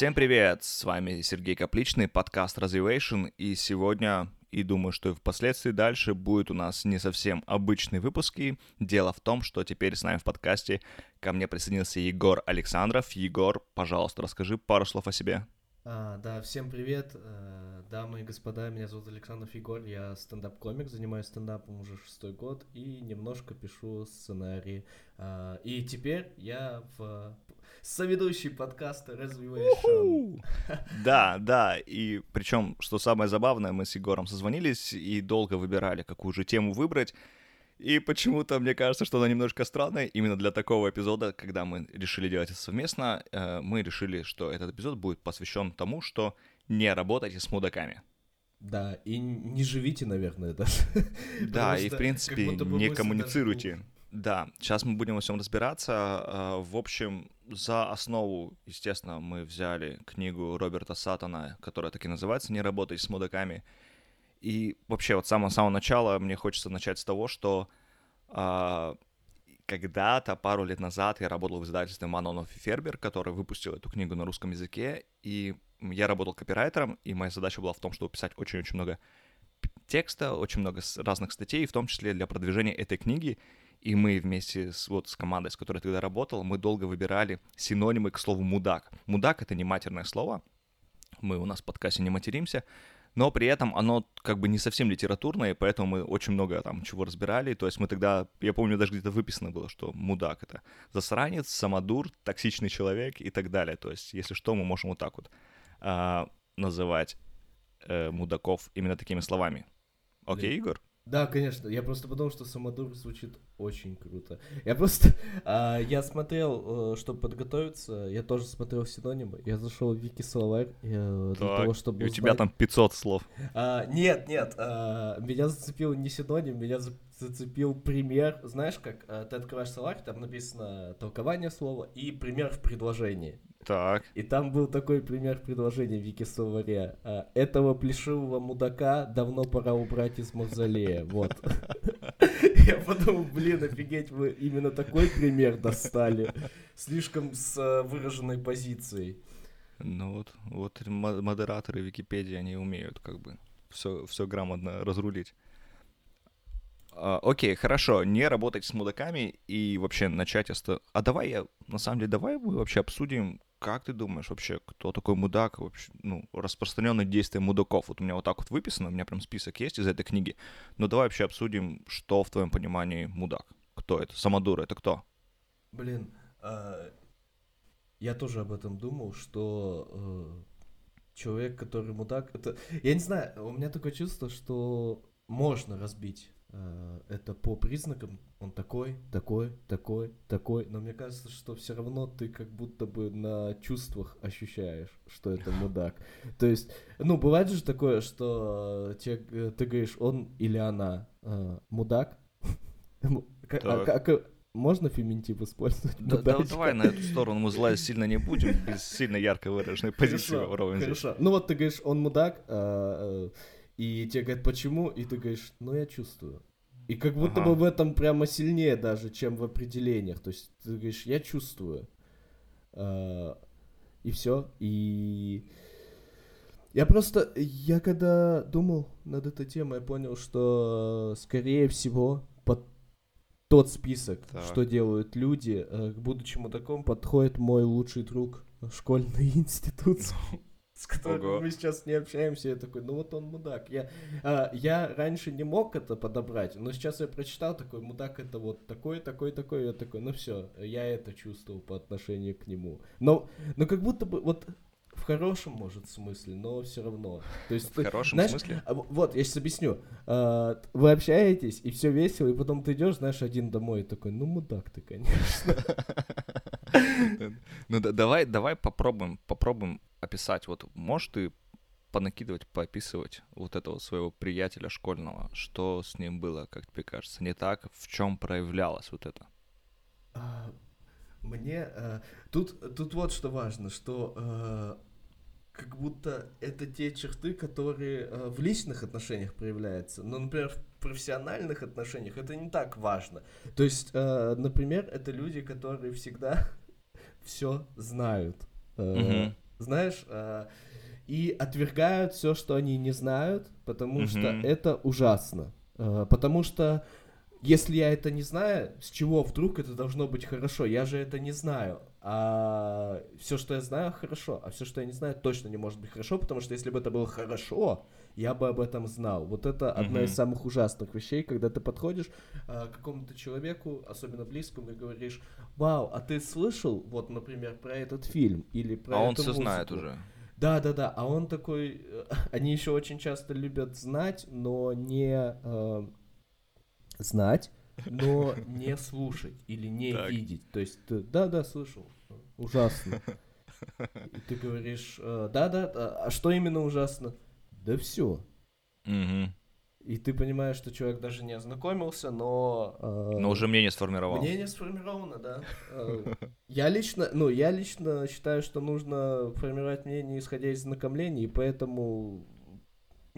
Всем привет! С вами Сергей Капличный, подкаст Развивation, и сегодня, и думаю, что и впоследствии дальше будет у нас не совсем обычные выпуски. Дело в том, что теперь с нами в подкасте ко мне присоединился Егор Александров. Егор, пожалуйста, расскажи пару слов о себе. А, да, всем привет, э, дамы и господа, меня зовут Александр Фигор, я стендап-комик, занимаюсь стендапом уже шестой год и немножко пишу сценарии. А, и теперь я в соведущий подкаста Развивation. Да, да, и причем, что самое забавное, мы с Егором созвонились и долго выбирали, какую же тему выбрать. И почему-то мне кажется, что она немножко странная. Именно для такого эпизода, когда мы решили делать это совместно, э, мы решили, что этот эпизод будет посвящен тому, что не работайте с мудаками. Да, и не живите, наверное, даже. Да, и в принципе не коммуницируйте. Да, сейчас мы будем во всем разбираться. Э, в общем, за основу, естественно, мы взяли книгу Роберта Сатана, которая так и называется «Не работайте с мудаками». И вообще, вот с самого, самого начала мне хочется начать с того, что э, когда-то, пару лет назад, я работал в издательстве Манонов и Фербер, который выпустил эту книгу на русском языке, и я работал копирайтером, и моя задача была в том, чтобы писать очень-очень много текста, очень много разных статей, в том числе для продвижения этой книги. И мы вместе с, вот, с командой, с которой я тогда работал, мы долго выбирали синонимы к слову «мудак». «Мудак» — это не матерное слово, мы у нас в подкасте не материмся, но при этом оно как бы не совсем литературное, поэтому мы очень много там чего разбирали. То есть мы тогда, я помню, даже где-то выписано было, что мудак — это засранец, самодур, токсичный человек и так далее. То есть, если что, мы можем вот так вот а, называть э, мудаков именно такими словами. Окей, Игорь? Да, конечно. Я просто потому, что Самодур звучит очень круто. Я просто... А, я смотрел, э, чтобы подготовиться, я тоже смотрел синонимы. Я зашел в Вики-словарь э, для того, чтобы... И у тебя там 500 слов. А, нет, нет. А, меня зацепил не синоним, меня зацепил пример. Знаешь, как а, ты открываешь словарь, там написано толкование слова и пример в предложении. Так. И там был такой пример предложения Вики словаре. А, Этого плешивого мудака давно пора убрать из мавзолея. Вот. Я подумал, блин, офигеть, вы именно такой пример достали. Слишком с э, выраженной позицией. Ну вот, вот модераторы Википедии, они умеют как бы все, все грамотно разрулить. А, окей, хорошо, не работать с мудаками и вообще начать... Оста... А давай я, на самом деле, давай мы вообще обсудим, как ты думаешь вообще, кто такой мудак, вообще, ну, распространенное действие мудаков? Вот у меня вот так вот выписано, у меня прям список есть из этой книги. Но давай вообще обсудим, что в твоем понимании мудак. Кто это? Самодур это кто? Блин, э, я тоже об этом думал, что э, человек, который мудак, это... Я не знаю, у меня такое чувство, что можно разбить это по признакам он такой, такой, такой, такой, но мне кажется, что все равно ты как будто бы на чувствах ощущаешь, что это мудак. То есть, ну, бывает же такое, что тебе, э, ты говоришь, он или она э, мудак. А как, можно феминитив использовать? Да, да, давай на эту сторону мы злая сильно не будем, без сильно ярко выраженной позиции хорошо, хорошо. Ну вот ты говоришь, он мудак, а, и тебе говорят, почему? И ты говоришь, ну я чувствую. И как будто ага. бы в этом прямо сильнее даже, чем в определениях. То есть ты говоришь, я чувствую. А, и все. И я просто, я когда думал над этой темой, я понял, что скорее всего под тот список, так. что делают люди, э, к будущему такому подходит мой лучший друг школьный институт. С которым Ого. мы сейчас не общаемся, я такой, ну вот он мудак. Я, а, я раньше не мог это подобрать, но сейчас я прочитал такой, мудак это вот такой, такой, такой, я такой, ну все, я это чувствовал по отношению к нему. Но, но как будто бы вот в хорошем, может, смысле, но все равно. То есть, в ты, хорошем знаешь, смысле? А, вот, я сейчас объясню. А, вы общаетесь, и все весело, и потом ты идешь, знаешь, один домой, и такой, ну, мудак ты, конечно. Ну, давай, давай попробуем, попробуем описать, вот можешь ты понакидывать, поописывать вот этого своего приятеля школьного, что с ним было, как тебе кажется, не так, в чем проявлялось вот это? А, мне а, тут тут вот что важно, что а, как будто это те черты, которые а, в личных отношениях проявляются, но, например, в профессиональных отношениях это не так важно. То есть, например, это люди, которые всегда все знают. Uh-huh знаешь, э, и отвергают все, что они не знают, потому mm-hmm. что это ужасно. Э, потому что если я это не знаю, с чего вдруг это должно быть хорошо? Я же это не знаю. А все, что я знаю, хорошо. А все, что я не знаю, точно не может быть хорошо, потому что если бы это было хорошо, я бы об этом знал. Вот это mm-hmm. одна из самых ужасных вещей, когда ты подходишь а, к какому-то человеку, особенно близкому, и говоришь, вау, а ты слышал, вот, например, про этот фильм или про А он все музыку? знает уже. Да, да, да. А он такой, они еще очень часто любят знать, но не э, знать, но не слушать или не так. видеть. То есть, ты, да, да, слышал. Ужасно. И ты говоришь, э, да, да, а что именно ужасно? Да все. Угу. И ты понимаешь, что человек даже не ознакомился, но... Э, но уже мнение сформировал. Мнение сформировано, да. Э, я лично, ну, я лично считаю, что нужно формировать мнение, исходя из знакомлений, и поэтому,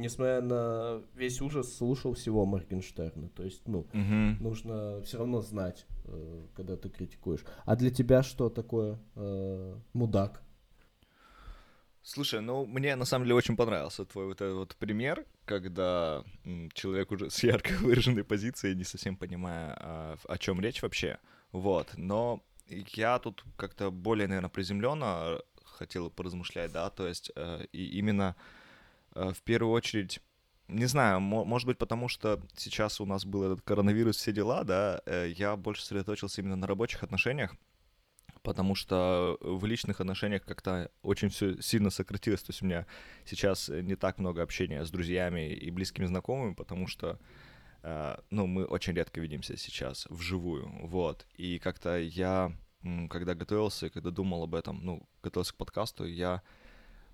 несмотря на весь ужас, слушал всего Моргенштерна. То есть, ну, угу. нужно все равно знать, э, когда ты критикуешь. А для тебя что такое э, мудак? Слушай, ну мне на самом деле очень понравился твой вот этот вот пример, когда человек уже с ярко выраженной позицией, не совсем понимая, а, о чем речь вообще. Вот, но я тут как-то более, наверное, приземленно хотел поразмышлять, да, то есть э, и именно э, в первую очередь не знаю, может быть, потому что сейчас у нас был этот коронавирус, все дела, да, э, я больше сосредоточился именно на рабочих отношениях, потому что в личных отношениях как-то очень все сильно сократилось. То есть у меня сейчас не так много общения с друзьями и близкими знакомыми, потому что э, ну, мы очень редко видимся сейчас вживую, вот. И как-то я, когда готовился, когда думал об этом, ну, готовился к подкасту, я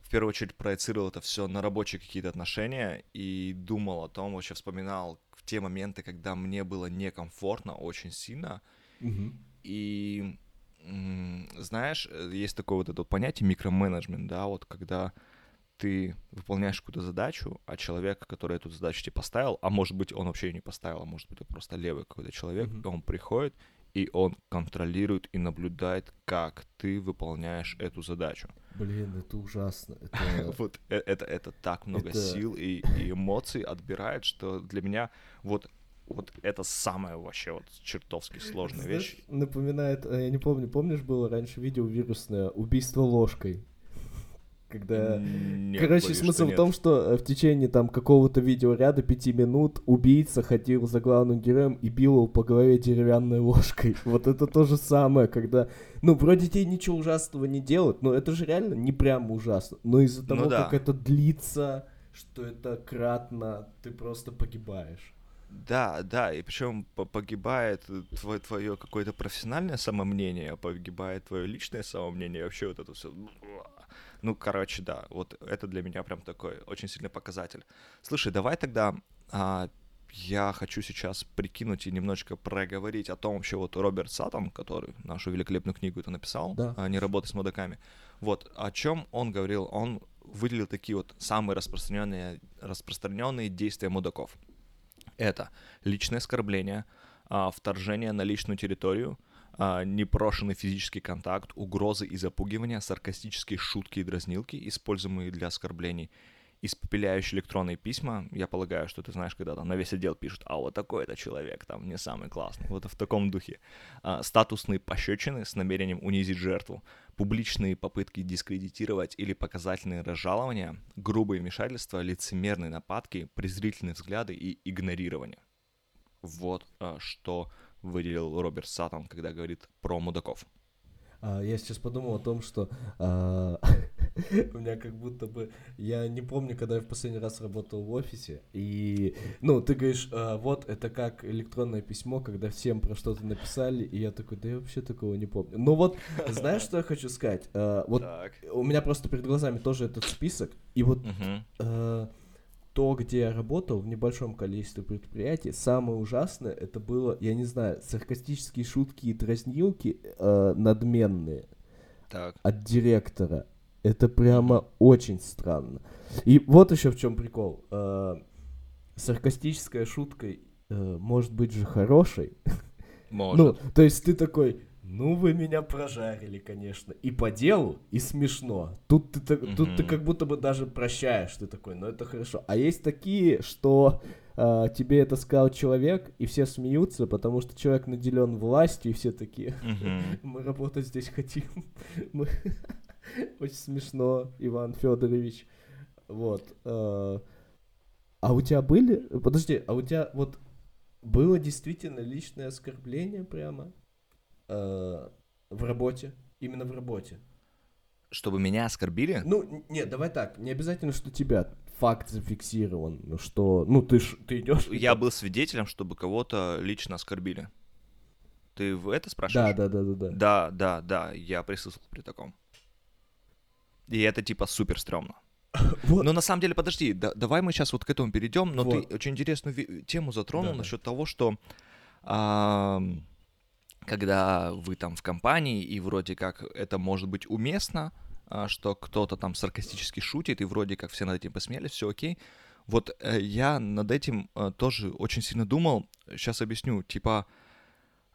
в первую очередь проецировал это все на рабочие какие-то отношения и думал о том, вообще вспоминал те моменты, когда мне было некомфортно очень сильно. Mm-hmm. И знаешь, э, есть такое вот это понятие микроменеджмент, да, вот когда ты выполняешь какую-то задачу, а человек, который эту задачу тебе поставил, а может быть, он вообще ее не поставил, а может быть, это просто левый какой-то человек, mm-hmm. он приходит, и он контролирует и наблюдает, как ты выполняешь эту задачу. Блин, это ужасно. Это... вот э, это, это так много это... сил и, и эмоций отбирает, что для меня вот вот это самая вообще вот чертовски сложная Знаешь, вещь. Напоминает, э, я не помню, помнишь, было раньше видео вирусное «Убийство ложкой»? Когда... Нет, Короче, боюсь, смысл в том, что э, в течение там какого-то видеоряда пяти минут убийца ходил за главным героем и бил его по голове деревянной ложкой. Вот это то же самое, когда... Ну, вроде тебе ничего ужасного не делают, но это же реально не прям ужасно. Но из-за того, ну, да. как это длится, что это кратно, ты просто погибаешь. Да, да, и причем погибает твое, твое какое-то профессиональное самомнение, погибает твое личное самомнение, и вообще вот это все. Ну, короче, да, вот это для меня прям такой очень сильный показатель. Слушай, давай тогда а, я хочу сейчас прикинуть и немножечко проговорить о том вообще вот Роберт Саттон, который нашу великолепную книгу это написал, да. а, «Не работай с мудаками». Вот, о чем он говорил? Он выделил такие вот самые распространенные, распространенные действия мудаков — это личное оскорбление, а, вторжение на личную территорию, а, непрошенный физический контакт, угрозы и запугивания, саркастические шутки и дразнилки, используемые для оскорблений, испепеляющие электронные письма, я полагаю, что ты знаешь, когда там на весь отдел пишут, а вот такой это человек, там не самый классный, вот в таком духе. А, статусные пощечины с намерением унизить жертву, публичные попытки дискредитировать или показательные разжалования, грубые вмешательства, лицемерные нападки, презрительные взгляды и игнорирование. Вот а, что выделил Роберт Саттон, когда говорит про мудаков. А, я сейчас подумал о том, что а, у меня как будто бы... Я не помню, когда я в последний раз работал в офисе, и... Ну, ты говоришь, а, вот, это как электронное письмо, когда всем про что-то написали, и я такой, да я вообще такого не помню. Ну вот, знаешь, что я хочу сказать? А, вот так. у меня просто перед глазами тоже этот список, и вот... Угу. То, где я работал, в небольшом количестве предприятий, самое ужасное это было, я не знаю, саркастические шутки и дразнилки э, надменные так. от директора. Это прямо очень странно. И вот еще в чем прикол. Э, саркастическая шутка э, может быть же хорошей. Может. Ну, то есть ты такой, ну вы меня прожарили, конечно. И по делу, и смешно. Тут ты, mm-hmm. тут ты как будто бы даже прощаешь, ты такой, ну это хорошо. А есть такие, что э, тебе это сказал человек, и все смеются, потому что человек наделен властью, и все такие, mm-hmm. мы работать здесь хотим. мы... Очень смешно, Иван Федорович. Вот. Э, а у тебя были... Подожди, а у тебя вот было действительно личное оскорбление прямо э, в работе? Именно в работе? Чтобы меня оскорбили? Ну, нет, давай так. Не обязательно, что тебя факт зафиксирован, что, ну, ты ж, ты идешь. Я был свидетелем, чтобы кого-то лично оскорбили. Ты в это спрашиваешь? Да, да, да, да, да. Да, да, да, я присутствовал при таком. И это типа супер стрёмно. Вот. Но на самом деле, подожди, да, давай мы сейчас вот к этому перейдем, но вот. ты очень интересную тему затронул да, насчет да. того, что а, когда вы там в компании, и вроде как это может быть уместно, а, что кто-то там саркастически шутит, и вроде как все над этим посмеялись, все окей. Вот э, я над этим э, тоже очень сильно думал, сейчас объясню, типа,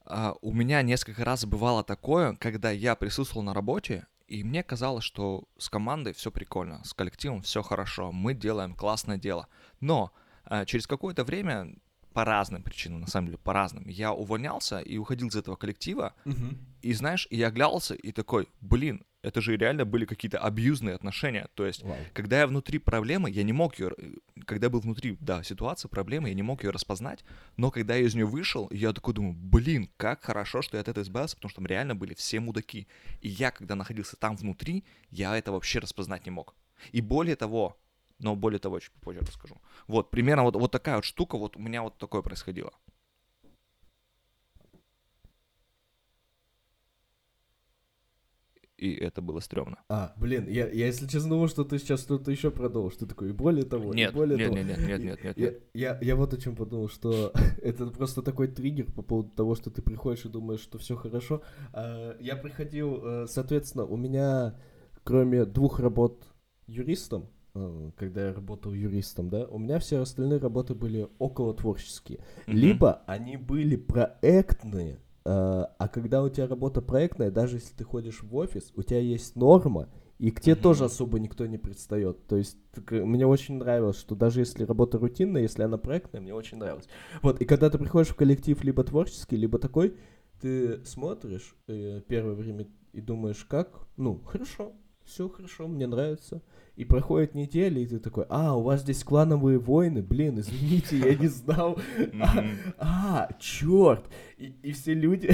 э, у меня несколько раз бывало такое, когда я присутствовал на работе, и мне казалось, что с командой все прикольно, с коллективом все хорошо, мы делаем классное дело. Но э, через какое-то время по разным причинам, на самом деле, по разным. Я увольнялся и уходил из этого коллектива, угу. и знаешь, я оглядывался и такой, блин, это же реально были какие-то абьюзные отношения. То есть, Вау. когда я внутри проблемы, я не мог ее, когда я был внутри, да, ситуации, проблемы, я не мог ее распознать, но когда я из нее вышел, я такой думаю, блин, как хорошо, что я от этого избавился, потому что там реально были все мудаки. И я, когда находился там внутри, я это вообще распознать не мог. И более того, но более того, чуть попозже расскажу. Вот, примерно вот, вот такая вот штука, вот у меня вот такое происходило. и это было стрёмно. А, блин, я, я если честно думал, что ты сейчас что-то еще продолжишь. Ты такой, и более того, нет, и более нет, того. Нет, нет, нет, нет, нет, нет. Я, я, я вот о чем подумал, что это просто такой триггер по поводу того, что ты приходишь и думаешь, что все хорошо. А, я приходил, э, соответственно, у меня, кроме двух работ юристом, когда я работал юристом, да, у меня все остальные работы были около творческие. Mm-hmm. Либо они были проектные, э, а когда у тебя работа проектная, даже если ты ходишь в офис, у тебя есть норма, и к тебе mm-hmm. тоже особо никто не предстает. То есть так, мне очень нравилось, что даже если работа рутинная, если она проектная, мне очень нравилось. Вот, и когда ты приходишь в коллектив либо творческий, либо такой, ты смотришь э, первое время и думаешь, как, ну, хорошо, все хорошо, мне нравится. И проходит неделя, и ты такой, а, у вас здесь клановые войны, блин, извините, я не знал. А, а черт! И все люди,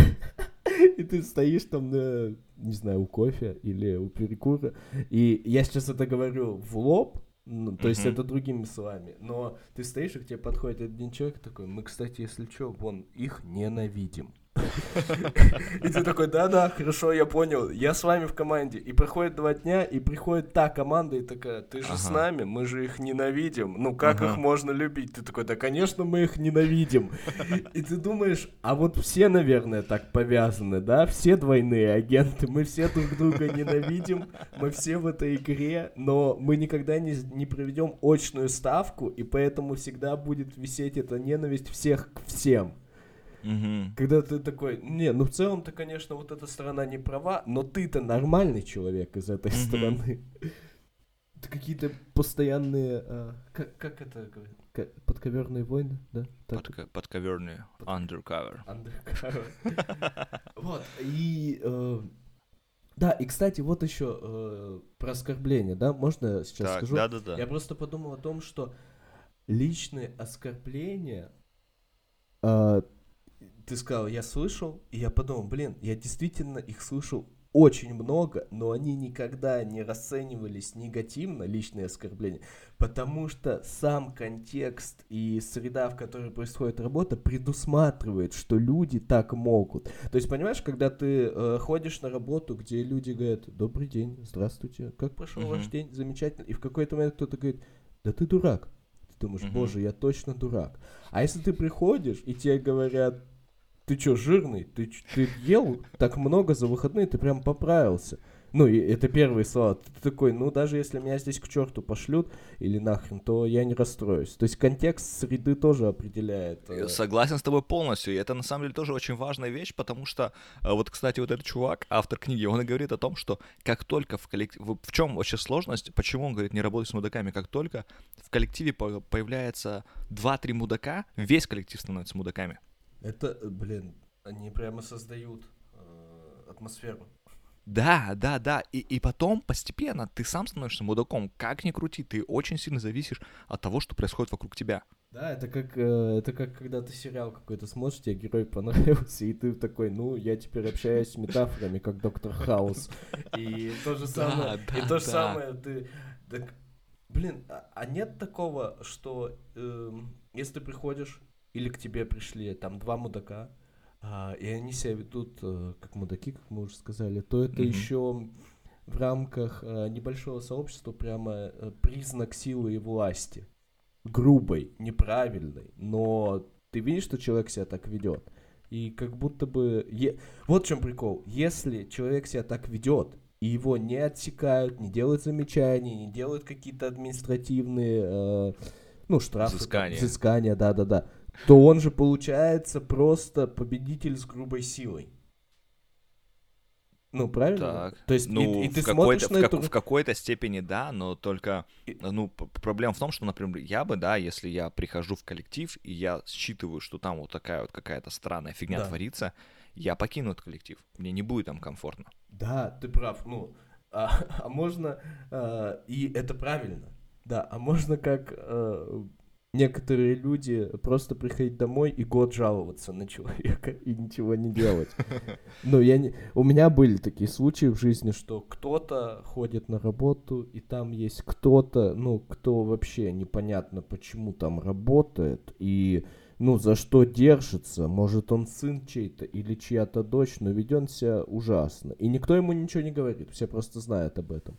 и ты стоишь там на, не знаю, у кофе или у перекура, и я сейчас это говорю в лоб, ну, то есть это другими словами. Но ты стоишь, и к тебе подходит один человек такой, мы, кстати, если что, вон, их ненавидим. И ты такой, да-да, хорошо, я понял, я с вами в команде. И проходит два дня, и приходит та команда, и такая, ты же с нами, мы же их ненавидим. Ну как их можно любить? Ты такой, да, конечно, мы их ненавидим. И ты думаешь, а вот все, наверное, так повязаны, да? Все двойные агенты, мы все друг друга ненавидим, мы все в этой игре, но мы никогда не, не проведем очную ставку, и поэтому всегда будет висеть эта ненависть всех к всем. Угу. Когда ты такой, не, ну в целом-то, конечно, вот эта сторона не права, но ты-то нормальный человек из этой угу. стороны. Это какие-то постоянные, а, как, как это говорят? Подковерные войны, да? Подко подковерные, undercover. Undercover. Вот, и... Э, да, и, кстати, вот еще э, про оскорбление, да? Можно сейчас так, скажу? Да-да-да. Я просто подумал о том, что личные оскорбления э, ты сказал, я слышал, и я подумал, блин, я действительно их слышал очень много, но они никогда не расценивались негативно, личные оскорбления, потому что сам контекст и среда, в которой происходит работа, предусматривает, что люди так могут. То есть, понимаешь, когда ты э, ходишь на работу, где люди говорят, добрый день, здравствуйте, как прошел uh-huh. ваш день, замечательно, и в какой-то момент кто-то говорит, да ты дурак. Ты думаешь, боже, я точно дурак. А если ты приходишь, и тебе говорят, ты чё, жирный? Ты, ты ел так много за выходные, ты прям поправился. Ну, и это первые слова. Ты такой, ну, даже если меня здесь к черту пошлют или нахрен, то я не расстроюсь. То есть контекст среды тоже определяет. Э, согласен с тобой полностью. И это на самом деле тоже очень важная вещь, потому что э, вот, кстати, вот этот чувак, автор книги, он и говорит о том, что как только в коллективе... В чем вообще сложность? Почему он говорит не работать с мудаками? Как только в коллективе появляется 2-3 мудака, весь коллектив становится мудаками. Это, блин, они прямо создают э, атмосферу. Да, да, да. И, и потом постепенно ты сам становишься мудаком. Как ни крути, ты очень сильно зависишь от того, что происходит вокруг тебя. Да, это как, э, это как когда ты сериал какой-то смотришь, тебе герой понравился, и ты такой, ну, я теперь общаюсь с метафорами, как Доктор Хаус. И то же самое, и то же самое ты... блин, а, а нет такого, что эм, если ты приходишь, или к тебе пришли там два мудака, а, и они себя ведут э, как мудаки, как мы уже сказали, то это mm-hmm. еще в рамках э, небольшого сообщества прямо э, признак силы и власти. Грубой, неправильной, но ты видишь, что человек себя так ведет. И как будто бы... Е... Вот в чем прикол. Если человек себя так ведет, и его не отсекают, не делают замечания, не делают какие-то административные, э, ну, штрафы, взыскания. взыскания, да-да-да, то он же получается просто победитель с грубой силой. Ну, правильно? Так. То есть, ну, и, и ты в смотришь на в, эту... в какой-то степени да, но только, ну, проблема в том, что, например, я бы, да, если я прихожу в коллектив, и я считываю, что там вот такая вот какая-то странная фигня да. творится, я покину этот коллектив. Мне не будет там комфортно. Да, ты прав. Ну, а, а можно, а, и это правильно, да, а можно как а, некоторые люди просто приходить домой и год жаловаться на человека и ничего не делать. Ну, я не... У меня были такие случаи в жизни, что кто-то ходит на работу, и там есть кто-то, ну, кто вообще непонятно, почему там работает, и, ну, за что держится. Может, он сын чей-то или чья-то дочь, но ведет себя ужасно. И никто ему ничего не говорит, все просто знают об этом.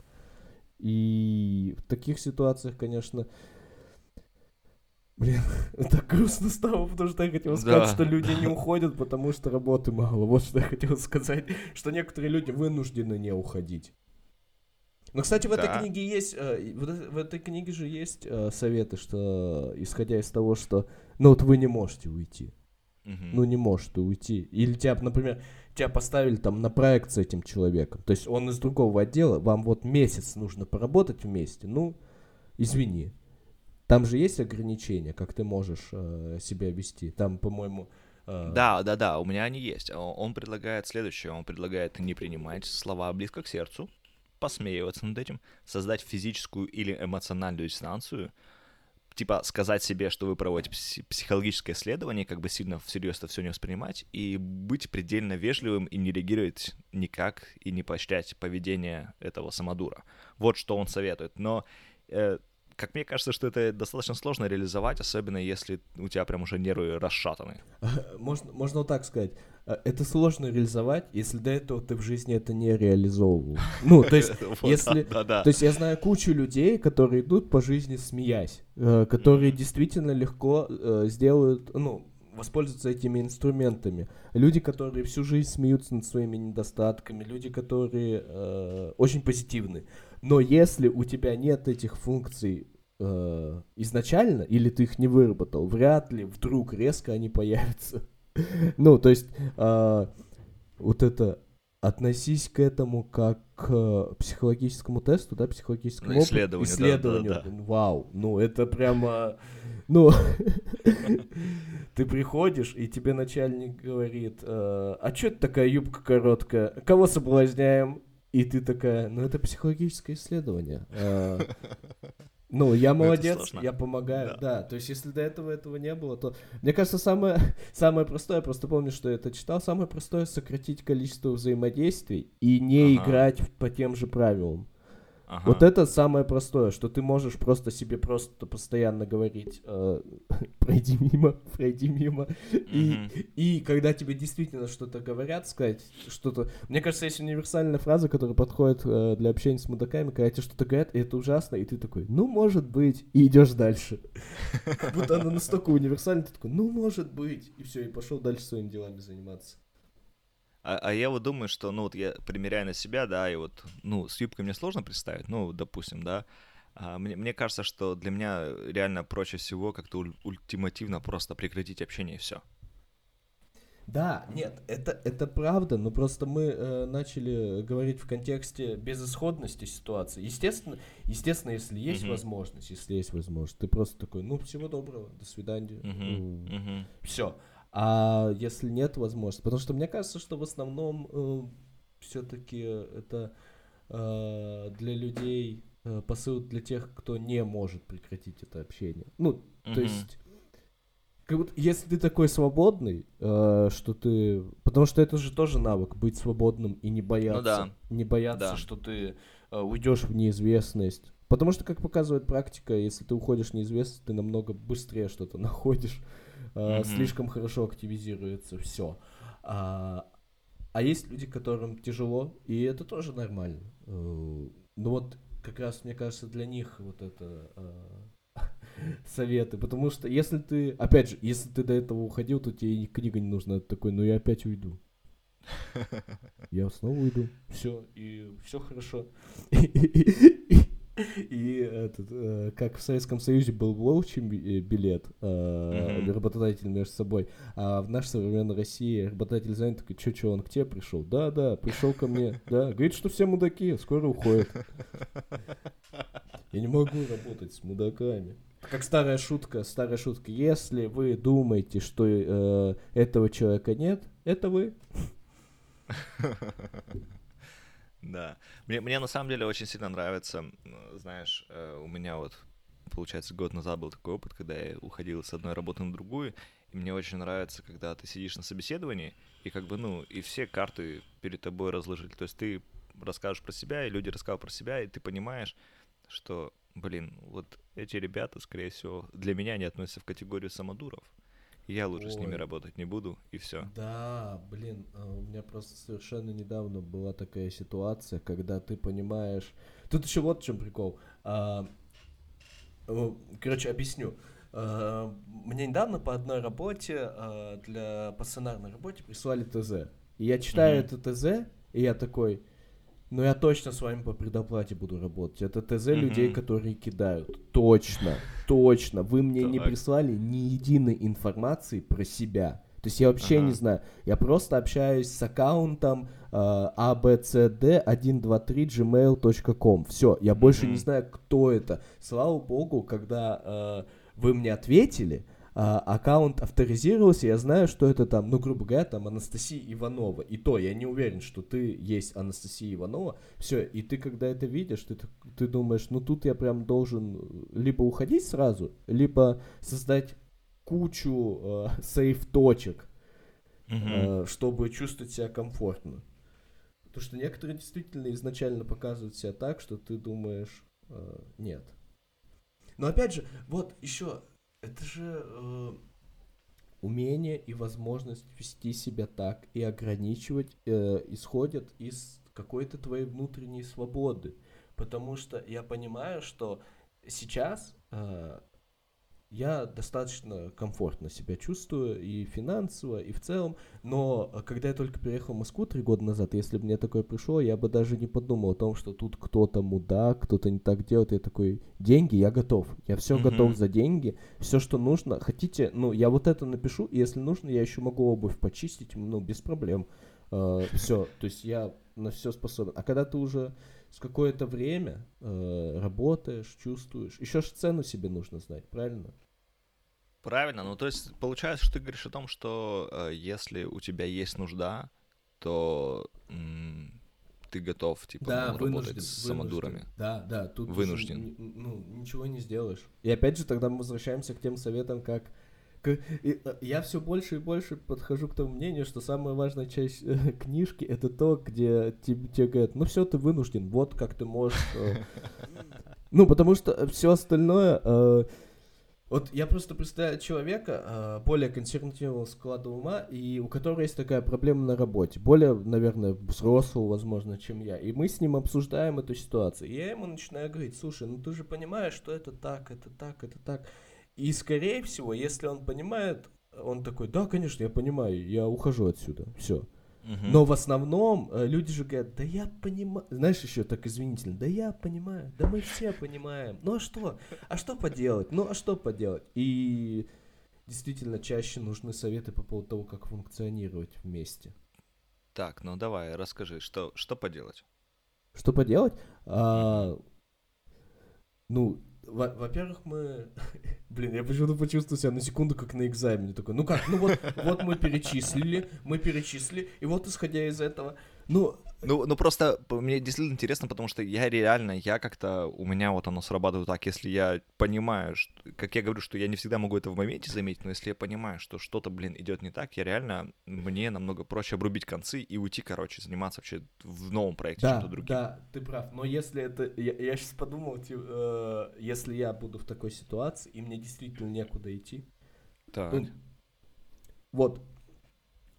И в таких ситуациях, конечно, Блин, так грустно стало, потому что я хотел сказать, да. что люди не уходят, потому что работы мало. Вот что я хотел сказать, что некоторые люди вынуждены не уходить. Но, кстати, в да. этой книге есть, э, в этой книге же есть э, советы, что исходя из того, что, ну вот вы не можете уйти, угу. ну не можете уйти, или тебя, например, тебя поставили там на проект с этим человеком, то есть он из другого отдела, вам вот месяц нужно поработать вместе, ну извини, там же есть ограничения, как ты можешь э, себя вести. Там, по-моему... Э... Да, да, да, у меня они есть. Он предлагает следующее. Он предлагает не принимать слова близко к сердцу, посмеиваться над этим, создать физическую или эмоциональную дистанцию, типа сказать себе, что вы проводите психологическое исследование, как бы сильно всерьез это все не воспринимать, и быть предельно вежливым и не реагировать никак и не поощрять поведение этого самодура. Вот что он советует. Но э, как мне кажется, что это достаточно сложно реализовать, особенно если у тебя прям уже нервы расшатаны. Можно, можно вот так сказать. Э, это сложно реализовать, если до этого ты в жизни это не реализовывал. Ну, то есть, если... То есть я знаю кучу людей, которые идут по жизни смеясь, э, которые действительно легко э, сделают, ну, воспользоваться этими инструментами. Люди, которые всю жизнь смеются над своими недостатками, люди, которые э, очень позитивны. Но если у тебя нет этих функций э, изначально, или ты их не выработал, вряд ли вдруг резко они появятся. ну, то есть э, вот это относись к этому как к психологическому тесту, да, психологическому ну, исследованию, опыту, исследованию. Да, да, да. Вау, ну это прямо, ну, ты приходишь и тебе начальник говорит, э, а что это такая юбка короткая, кого соблазняем? И ты такая, ну это психологическое исследование. Ну, я молодец, я помогаю, да. да. То есть, если до этого этого не было, то... Мне кажется, самое, самое простое, я просто помню, что я это читал, самое простое — сократить количество взаимодействий и не ага. играть по тем же правилам. Ага. Вот это самое простое, что ты можешь просто себе просто постоянно говорить э, пройди мимо, пройди мимо. И, и когда тебе действительно что-то говорят, сказать что-то... Мне кажется, есть универсальная фраза, которая подходит э, для общения с мудаками, когда тебе что-то говорят, и это ужасно, и ты такой, ну, может быть, и идешь дальше. Как будто она настолько универсальна, ты такой, ну, может быть, и все, и пошел дальше своими делами заниматься. А, а я вот думаю, что, ну, вот я примеряю на себя, да, и вот, ну, с юбкой мне сложно представить, ну, допустим, да, а, мне, мне кажется, что для меня реально проще всего как-то уль- ультимативно просто прекратить общение и все. Да, нет, это, это правда, но просто мы э, начали говорить в контексте безысходности ситуации. Естественно, естественно, если есть uh-huh. возможность, если есть возможность, ты просто такой, ну, всего доброго, до свидания. Uh-huh. Uh-huh. Все. А если нет возможности, потому что мне кажется, что в основном э, все-таки это э, для людей э, посыл для тех, кто не может прекратить это общение. Ну, uh-huh. то есть как будто, если ты такой свободный, э, что ты... Потому что это же тоже навык, быть свободным и не бояться. Ну, да. Не бояться, да. что ты э, уйдешь в неизвестность. Потому что, как показывает практика, если ты уходишь в неизвестность, ты намного быстрее что-то находишь. Mm-hmm. Слишком хорошо активизируется все. А, а есть люди, которым тяжело, и это тоже нормально. Э, ну вот, как раз, мне кажется, для них вот это... Э, советы, потому что если ты, опять же, если ты до этого уходил, то тебе книга не нужна, ты такой, ну я опять уйду. Я снова уйду. Все, и все хорошо. И этот, э, как в Советском Союзе был волчий э, билет, э, работодатель между собой, а в нашей современной России работодатель занят такой, что, что, он к тебе пришел? Да, да, пришел ко мне, да, говорит, что все мудаки, скоро уходят. Я не могу работать с мудаками. Как старая шутка, старая шутка. Если вы думаете, что э, этого человека нет, это вы. Да. Мне, мне на самом деле очень сильно нравится, знаешь, э, у меня вот, получается, год назад был такой опыт, когда я уходил с одной работы на другую, и мне очень нравится, когда ты сидишь на собеседовании, и как бы, ну, и все карты перед тобой разложили. То есть ты расскажешь про себя, и люди расскажут про себя, и ты понимаешь, что блин, вот эти ребята, скорее всего, для меня не относятся в категорию самодуров. Я лучше Ой. с ними работать не буду, и все. Да, блин, а у меня просто совершенно недавно была такая ситуация, когда ты понимаешь... Тут еще вот в чем прикол. А, короче, объясню. А, мне недавно по одной работе, для по сценарной работе прислали ТЗ. И я читаю mm-hmm. это ТЗ, и я такой, но я точно с вами по предоплате буду работать. Это ТЗ mm-hmm. людей, которые кидают. Точно, точно. Вы мне не прислали ни единой информации про себя. То есть я вообще ага. не знаю. Я просто общаюсь с аккаунтом э, abcd123gmail.com. Все, я больше mm-hmm. не знаю, кто это. Слава богу, когда э, вы мне ответили, а, аккаунт авторизировался, я знаю, что это там, ну, грубо говоря, там Анастасия Иванова. И то, я не уверен, что ты есть Анастасия Иванова. Все, и ты, когда это видишь, ты, ты думаешь, ну, тут я прям должен либо уходить сразу, либо создать кучу э, сейф-точек, mm-hmm. э, чтобы чувствовать себя комфортно. Потому что некоторые действительно изначально показывают себя так, что ты думаешь, э, нет. Но опять же, вот еще это же э, умение и возможность вести себя так и ограничивать э, исходят из какой-то твоей внутренней свободы. Потому что я понимаю, что сейчас э, я достаточно комфортно себя чувствую и финансово, и в целом, но э, когда я только переехал в Москву три года назад, если бы мне такое пришло, я бы даже не подумал о том, что тут кто-то мудак, кто-то не так делает, я такой, деньги, я готов, я все mm-hmm. готов за деньги, все, что нужно, хотите, ну, я вот это напишу, и если нужно, я еще могу обувь почистить, ну, без проблем, uh, э, все, то есть я на все способен, а когда ты уже с какое-то время э, работаешь, чувствуешь. Еще же цену себе нужно знать, правильно? Правильно, ну то есть получается, что ты говоришь о том, что э, если у тебя есть нужда, то м- ты готов типа да, ну, вынужден, работать с самодурами. Да, да, тут вынужден. Уже, ну ничего не сделаешь. И опять же тогда мы возвращаемся к тем советам, как я все больше и больше подхожу к тому мнению, что самая важная часть э, книжки это то, где тебе, говорят, ну все, ты вынужден, вот как ты можешь. Э». Ну, потому что все остальное вот я просто представляю человека э, более консервативного склада ума, и у которого есть такая проблема на работе, более, наверное, взрослого, возможно, чем я. И мы с ним обсуждаем эту ситуацию. И я ему начинаю говорить, слушай, ну ты же понимаешь, что это так, это так, это так. И, скорее всего, если он понимает, он такой, да, конечно, я понимаю, я ухожу отсюда, все. Но в основном э, люди же говорят, да я понимаю, знаешь, еще так извинительно, да я понимаю, да мы все понимаем. Ну а что? А что поделать? Ну а что поделать? И действительно чаще нужны советы по поводу того, как функционировать вместе. Так, ну давай, расскажи, что, что поделать? Что поделать? А, ну, во-первых, мы... Блин, я почему-то почувствовал себя на секунду, как на экзамене. Такой, ну как, ну вот, вот мы перечислили, мы перечислили, и вот исходя из этого, ну, ну, ну просто мне действительно интересно, потому что я реально, я как-то, у меня вот оно срабатывает так, если я понимаю, что, как я говорю, что я не всегда могу это в моменте заметить, но если я понимаю, что что-то, блин, идет не так, я реально, мне намного проще обрубить концы и уйти, короче, заниматься вообще в новом проекте да, чем-то другим. Да, ты прав, но если это, я, я сейчас подумал, типа, э, если я буду в такой ситуации, и мне действительно некуда идти, так. Ну, вот,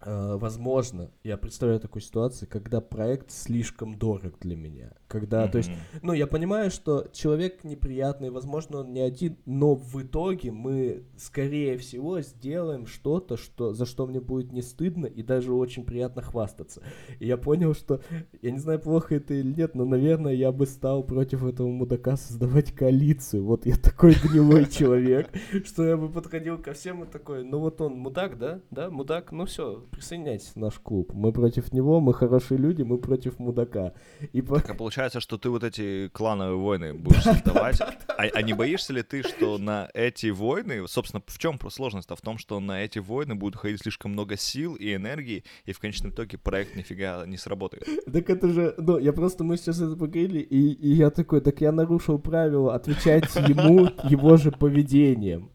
возможно, я представляю такую ситуацию, когда проект слишком дорог для меня. Когда, mm-hmm. то есть, ну, я понимаю, что человек неприятный, возможно, он не один, но в итоге мы, скорее всего, сделаем что-то, что, за что мне будет не стыдно и даже очень приятно хвастаться. И я понял, что, я не знаю, плохо это или нет, но, наверное, я бы стал против этого мудака создавать коалицию. Вот я такой гнилой человек, что я бы подходил ко всем и такой, ну вот он мудак, да? Да, мудак, ну все, присоединяйтесь в наш клуб. Мы против него, мы хорошие люди, мы против мудака. И так, а получается, что ты вот эти клановые войны будешь создавать. А, а не боишься ли ты, что на эти войны, собственно, в чем сложность-то? В том, что на эти войны будет ходить слишком много сил и энергии, и в конечном итоге проект нифига не сработает. Так это же, ну, я просто, мы сейчас это поговорили, и, и я такой, так я нарушил правила отвечать ему его же поведением.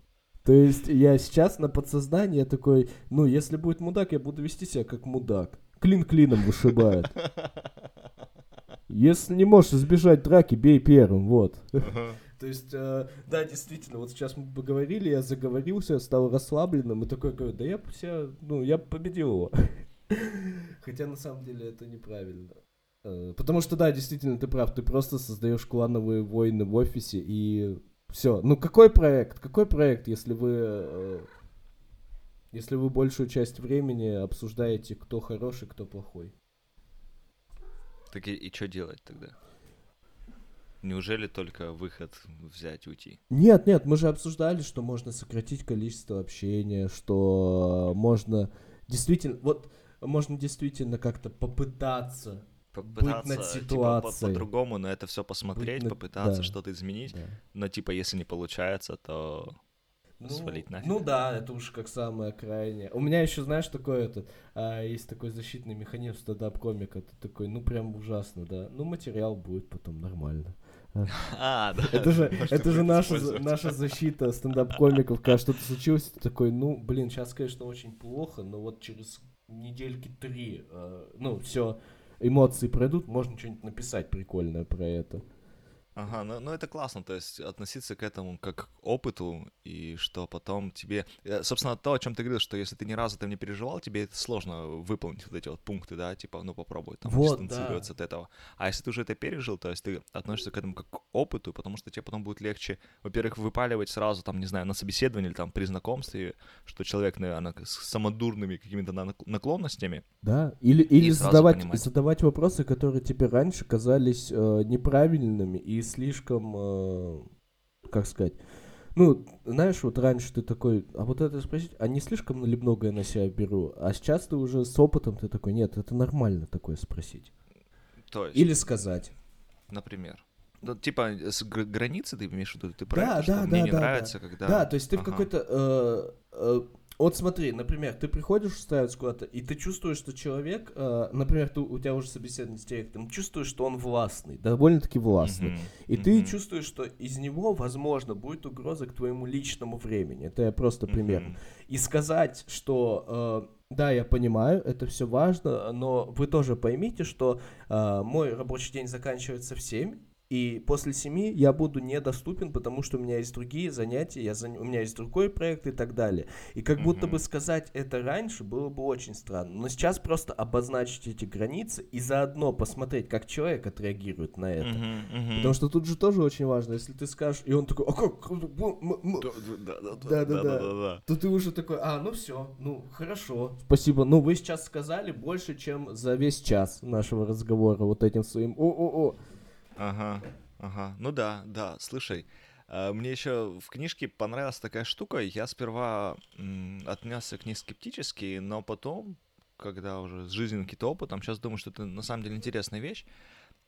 То есть я сейчас на подсознании такой, ну, если будет мудак, я буду вести себя как мудак. Клин клином вышибает. Если не можешь избежать драки, бей первым, вот. То есть, э, да, действительно, вот сейчас мы поговорили, я заговорился, стал расслабленным и такой говорю, да я себя, ну, я победил его. Хотя на самом деле это неправильно. Э, потому что, да, действительно, ты прав, ты просто создаешь клановые войны в офисе и все. Ну какой проект? Какой проект, если вы э, если вы большую часть времени обсуждаете, кто хороший, кто плохой? Так и, и что делать тогда? Неужели только выход взять уйти? Нет, нет, мы же обсуждали, что можно сократить количество общения, что можно действительно, вот можно действительно как-то попытаться попытаться быть над ситуацией. Типа, по- по-другому на это все посмотреть, быть попытаться да. что-то изменить. Да. Но типа, если не получается, то ну, свалить нафиг. Ну да, это уж как самое крайнее. У меня еще, знаешь, такое это, а, есть такой защитный механизм стендап-комика. Ты такой, ну прям ужасно, да. Ну материал будет потом нормально. А, да. Это же, это же наша, наша защита стендап-комиков. Когда что-то случилось, ты такой, ну, блин, сейчас, конечно, очень плохо, но вот через недельки три, э, ну, все, эмоции пройдут, можно что-нибудь написать прикольное про это. Ага, ну, ну это классно, то есть относиться к этому как к опыту, и что потом тебе... Э, собственно, то, о чем ты говорил, что если ты ни разу там не переживал, тебе это сложно выполнить вот эти вот пункты, да, типа, ну попробуй там вот, дистанцироваться да. от этого. А если ты уже это пережил, то есть ты относишься к этому как к опыту, потому что тебе потом будет легче, во-первых, выпаливать сразу, там, не знаю, на собеседовании или там при знакомстве, что человек, наверное, с самодурными какими-то наклонностями. Да, или, или задавать, задавать вопросы, которые тебе раньше казались э, неправильными, и слишком, э, как сказать, ну, знаешь, вот раньше ты такой, а вот это спросить, а не слишком ли многое на себя беру? А сейчас ты уже с опытом ты такой, нет, это нормально такое спросить. То есть? Или сказать. Например. Ну, типа, с границы ты имеешь в виду? Ты про да, да, что да, мне да, не да, нравится, когда... Да, то есть ты ага. в какой-то... Э, э, вот смотри, например, ты приходишь устраиваться куда-то, и ты чувствуешь, что человек, э, например, ты, у тебя уже собеседование с директором, чувствуешь, что он властный, довольно-таки властный. Mm-hmm. И mm-hmm. ты чувствуешь, что из него, возможно, будет угроза к твоему личному времени. Это я просто пример. Mm-hmm. И сказать, что э, да, я понимаю, это все важно, но вы тоже поймите, что э, мой рабочий день заканчивается в 7, и после семи я буду недоступен, потому что у меня есть другие занятия, я за... у меня есть другой проект и так далее. И как mm-hmm. будто бы сказать это раньше было бы очень странно. Но сейчас просто обозначить эти границы и заодно посмотреть, как человек отреагирует на это. Mm-hmm, mm-hmm. Потому что тут же тоже очень важно, если ты скажешь, и он такой, а как? Да-да-да. То ты уже такой, а, ну все, ну хорошо, спасибо. Ну вы сейчас сказали больше, чем за весь час нашего разговора вот этим своим о-о-о. Ага, ага. Ну да, да, слушай, а, мне еще в книжке понравилась такая штука. Я сперва отнесся к ней скептически, но потом, когда уже с жизненным каким-то опытом, сейчас думаю, что это на самом деле интересная вещь.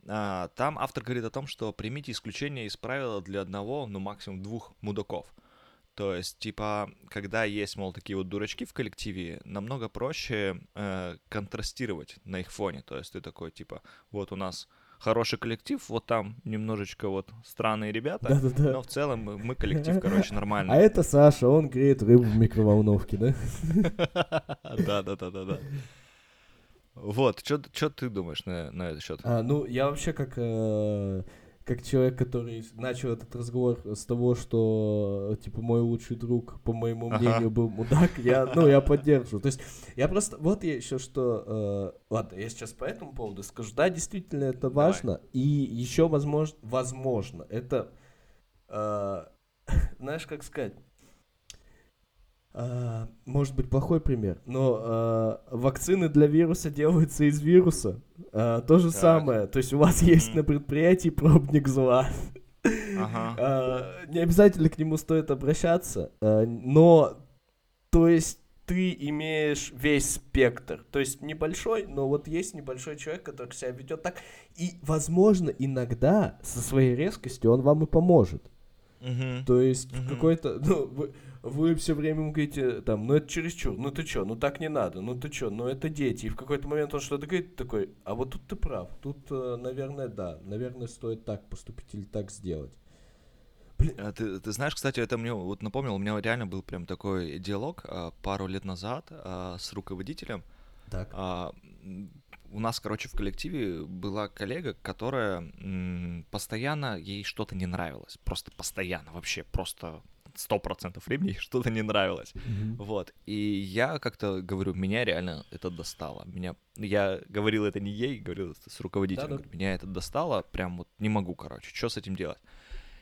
А, там автор говорит о том, что примите исключение из правила для одного, ну максимум двух мудаков. То есть, типа, когда есть, мол, такие вот дурачки в коллективе, намного проще э, контрастировать на их фоне. То есть ты такой, типа, вот у нас хороший коллектив, вот там немножечко вот странные ребята, Да-да-да. но в целом мы коллектив, короче, нормальный. А это Саша, он греет рыбу в микроволновке, да? Да-да-да-да-да. Вот, что ты думаешь на, на этот счет? А, ну, я вообще как э, как человек, который начал этот разговор с того, что, типа, мой лучший друг, по моему мнению, ага. был мудак, я, ну, я поддерживаю. То есть, я просто, вот я еще что, э, ладно, я сейчас по этому поводу скажу, да, действительно, это важно, Давай. и еще, возможно, возможно, это, э, знаешь, как сказать, может быть плохой пример, но uh, вакцины для вируса делаются из вируса. Uh, то же так. самое. То есть у вас есть на предприятии пробник зла. Ага. не обязательно к нему стоит обращаться, но то есть ты имеешь весь спектр. То есть небольшой, но вот есть небольшой человек, который себя ведет так. И, возможно, иногда со своей резкостью он вам и поможет. Угу. То есть угу. какой-то, ну, вы, вы все время говорите, там, ну это чересчур, ну ты чё, ну так не надо, ну ты чё, ну это дети. И в какой-то момент он что-то говорит такой, а вот тут ты прав, тут, э, наверное, да, наверное, стоит так поступить или так сделать. Блин. А ты, ты знаешь, кстати, это мне вот напомнил, у меня реально был прям такой диалог а, пару лет назад а, с руководителем. Так. А, у нас, короче, в коллективе была коллега, которая м, постоянно ей что-то не нравилось. Просто постоянно, вообще, просто сто процентов времени что-то не нравилось. Mm-hmm. Вот. И я как-то говорю, меня реально это достало. Меня... Я говорил это не ей, говорил это с руководителем. Да, да. Говорю, меня это достало, прям вот не могу, короче, что с этим делать?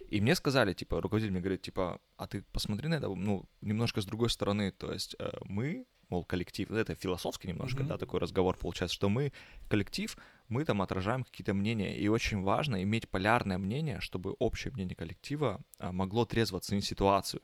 И мне сказали, типа, руководитель мне говорит, типа, а ты посмотри на это, ну, немножко с другой стороны. То есть э, мы, мол, коллектив, это философский немножко, mm-hmm. да, такой разговор получается, что мы коллектив, мы там отражаем какие-то мнения, и очень важно иметь полярное мнение, чтобы общее мнение коллектива а, могло трезво оценить ситуацию.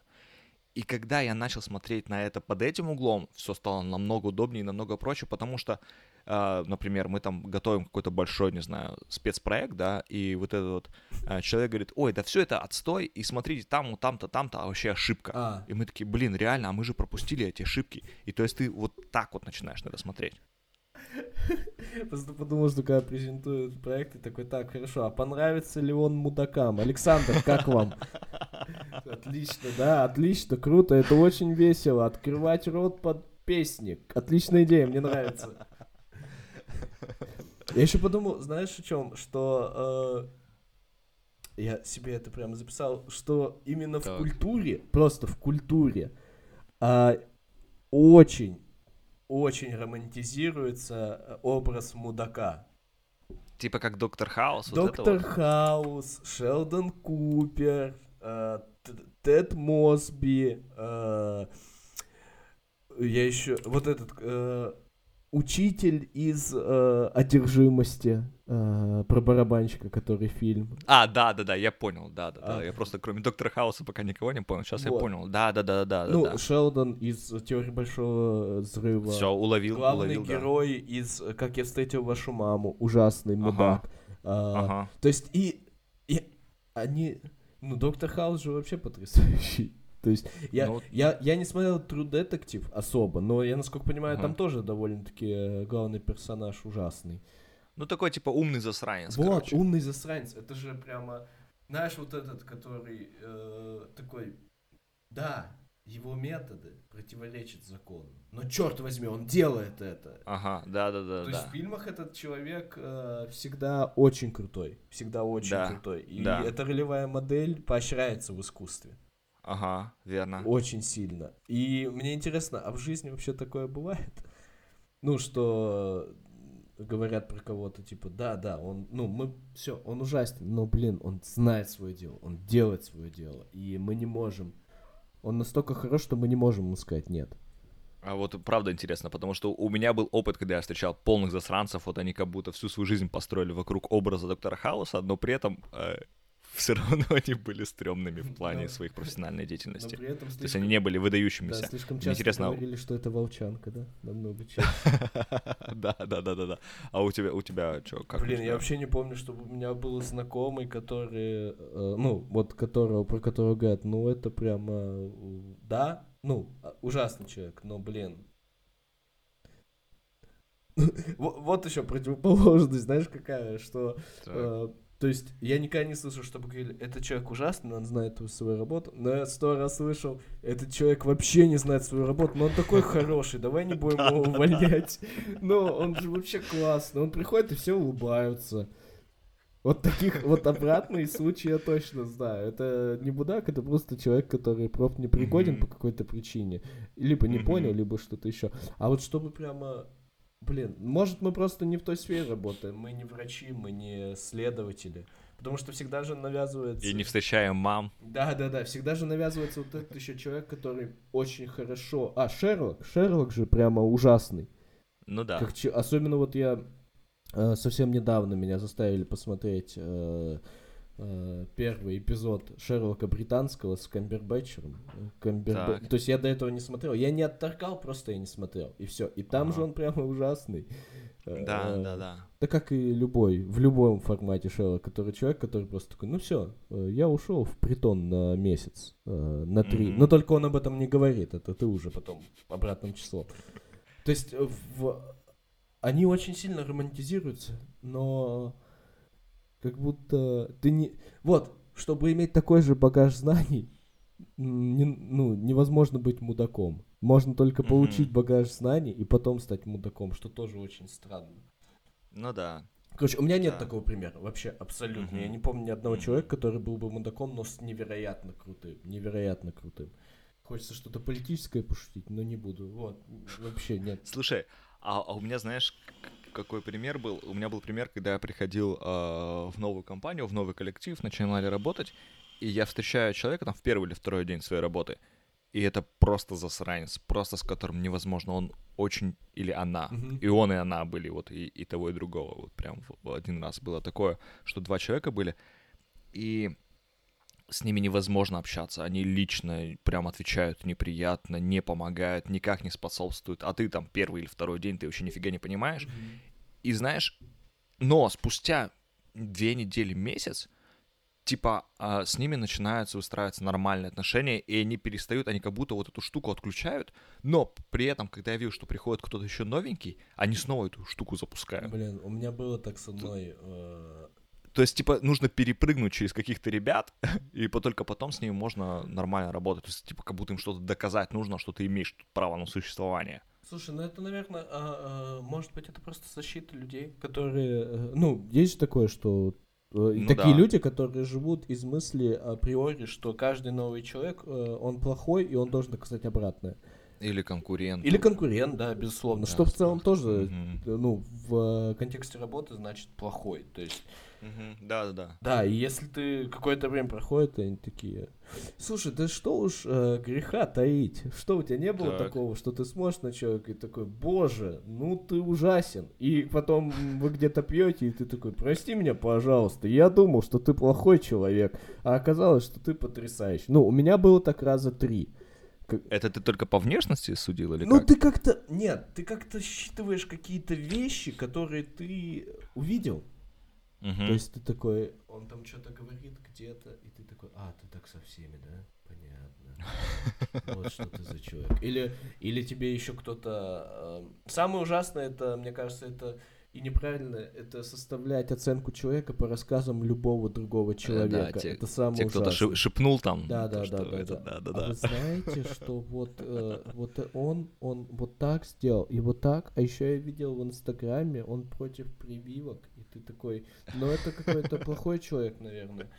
И когда я начал смотреть на это под этим углом, все стало намного удобнее и намного проще, потому что, э, например, мы там готовим какой-то большой, не знаю, спецпроект, да, и вот этот вот э, человек говорит, ой, да все это отстой, и смотрите, там, там-то, там-то, а вообще ошибка. А. И мы такие, блин, реально, а мы же пропустили эти ошибки. И то есть ты вот так вот начинаешь на это смотреть. Просто подумал, что когда презентуют проект, такой, так, хорошо, а понравится ли он мудакам? Александр, как вам? Отлично, да, отлично, круто, это очень весело. Открывать рот под песни. Отличная идея, мне нравится. Я еще подумал, знаешь, о чем? Что э, я себе это прямо записал, что именно так. в культуре, просто в культуре, э, очень очень романтизируется э, образ мудака. Типа как Доктор Хаус? Доктор вот Хаус, Шелдон Купер, э, Тед Мосби, э, я еще вот этот э, учитель из э, одержимости э, про барабанщика, который фильм. А, да, да, да, я понял, да, да, а. да. Я просто кроме доктора Хауса пока никого не понял. Сейчас вот. я понял. Да, да, да, да, ну, да. Шелдон из теории большого взрыва. Все, уловил. Главный уловил, герой да. из Как я встретил вашу маму. Ужасный мудак. Ага. А, ага. То есть и, и они. Ну, доктор Хаус же вообще потрясающий. То есть я, ну, я, я не смотрел True Detective особо, но я, насколько понимаю, ага. там тоже довольно-таки э, главный персонаж ужасный. Ну, такой, типа, умный засранец, Вот, короче. умный засранец. Это же прямо, знаешь, вот этот, который э, такой, да, его методы противоречат закону. Но черт возьми, он делает это. Ага, да, да, да. То да. есть в фильмах этот человек э, всегда очень крутой. Всегда очень Да, крутой. И да. эта ролевая модель поощряется в искусстве. Ага, верно. Очень сильно. И мне интересно, а в жизни вообще такое бывает? Ну, что говорят про кого-то, типа, да, да, он, ну, мы, все, он ужасен, но, блин, он знает свое дело, он делает свое дело, и мы не можем, он настолько хорош, что мы не можем ему сказать нет. А вот правда интересно, потому что у меня был опыт, когда я встречал полных засранцев, вот они как будто всю свою жизнь построили вокруг образа доктора Хауса, но при этом все равно они были стрёмными в плане Но- своей профессиональной Но деятельности. этом То есть они не были да, выдающимися. слишком Мне часто интересно, говорили, что это волчанка, да, намного чаще. Да, да, да, да, да. А у тебя, у тебя что, как? Блин, я вообще не помню, чтобы у меня был знакомый, который, э, ну, вот которого, про которого говорят, ну, это прямо, э, да, ну, а, ужасный человек, но, блин. Вот, еще противоположность, знаешь, какая, что, э, то есть, я никогда не слышал, чтобы говорили, этот человек ужасный, он знает свою работу, но я сто раз слышал, этот человек вообще не знает свою работу, но он такой хороший, давай не будем его увольнять. Но он же вообще классный, он приходит и все улыбаются. Вот таких вот обратные случаи я точно знаю. Это не будак, это просто человек, который просто не пригоден Мгм. по какой-то причине. Либо не Мгм. понял, либо что-то еще. А вот чтобы прямо... Блин, может мы просто не в той сфере работаем. Мы не врачи, мы не следователи. Потому что всегда же навязывается... И не встречаем мам. Да, да, да. Всегда же навязывается вот этот еще человек, который очень хорошо. А, Шерлок. Шерлок же прямо ужасный. Ну да. Как Особенно вот я э, совсем недавно меня заставили посмотреть э, э, первый эпизод Шерлока британского с Камбербэтчером. Э, Камбербэ- Так. То есть я до этого не смотрел. Я не отторгал, просто я не смотрел. И все. И там Ага. же он прямо ужасный. Э, Да, да, да. Да как и любой, в любом формате Шерлок, который человек, который просто такой, ну все, я ушел в притон на месяц, э, на три. Мгм. Но только он об этом не говорит, это ты уже потом обратным числом. То есть э, в... они очень сильно романтизируются, но как будто ты не... Вот, чтобы иметь такой же багаж знаний, не- ну, невозможно быть мудаком. Можно только получить багаж знаний и потом стать мудаком, что тоже очень странно. Ну да. Короче, у меня нет Да. такого примера, вообще, абсолютно. Я Мгм. не помню ни одного Мгм. человека, который был бы мудаком, но с невероятно крутым, невероятно крутым. Хочется что-то политическое пошутить, но не буду. Вот, вообще нет. Слушай, а, а у меня, знаешь, какой пример был? У меня был пример, когда я приходил э, в новую компанию, в новый коллектив, начинали работать, и я встречаю человека там в первый или второй день своей работы, и это просто засранец, просто с которым невозможно, он очень, или она, Мгм. и он, и она были, вот, и, и того, и другого, вот прям в один раз было такое, что два человека были, и с ними невозможно общаться, они лично прям отвечают неприятно, не помогают, никак не способствуют, а ты там первый или второй день, ты вообще нифига не понимаешь, и знаешь, но спустя две недели, месяц, типа, а, с ними начинаются выстраиваться нормальные отношения, и они перестают, они как будто вот эту штуку отключают, но при этом, когда я вижу, что приходит кто-то еще новенький, они снова эту штуку запускают. Блин, у меня было так со мной. э, То есть, типа, нужно перепрыгнуть через каких-то ребят, и только потом с ними можно нормально работать. То есть, типа, как будто им что-то доказать нужно, что ты имеешь право на существование. Слушай, ну это, наверное, а, а, может быть, это просто защита людей, которые... э, Ну, есть же такое, что э, Ну такие да. люди, которые живут из мысли априори, что каждый новый человек, э, он плохой, и он должен доказать обратное. Или конкурент. Или конкурент, да, безусловно. Да, что в целом тоже, э, ну, в контексте работы значит плохой. То есть, Мгм. Да-да-да. да, и если ты какое-то время проходит, они такие... Слушай, да что уж э, греха таить? Что у тебя не было Так. такого, что ты смотришь на человека и такой, боже, ну ты ужасен. И потом вы где-то пьете, и ты такой, прости меня, пожалуйста, я думал, что ты плохой человек, а оказалось, что ты потрясающий. Ну, у меня было так раза три. Это ты только по внешности судил или Ну, как? ты как-то... Нет, ты как-то считываешь какие-то вещи, которые ты увидел. Мгм. То есть ты такой, он там что-то говорит где-то, и ты такой, а, ты так со всеми, да? Понятно. Вот что ты за человек. Или, или тебе еще кто-то... э, Самое ужасное, это, мне кажется, это и неправильно это составлять оценку человека по рассказам любого другого человека. Да, те, это самое те, кто-то шепнул там. Да, да, да, да, это, да, да, да. А вы знаете, что вот, э, вот он, он вот так сделал, и вот так, а еще я видел в Инстаграме, он против прививок, и ты такой, ну это какой-то плохой человек, наверное.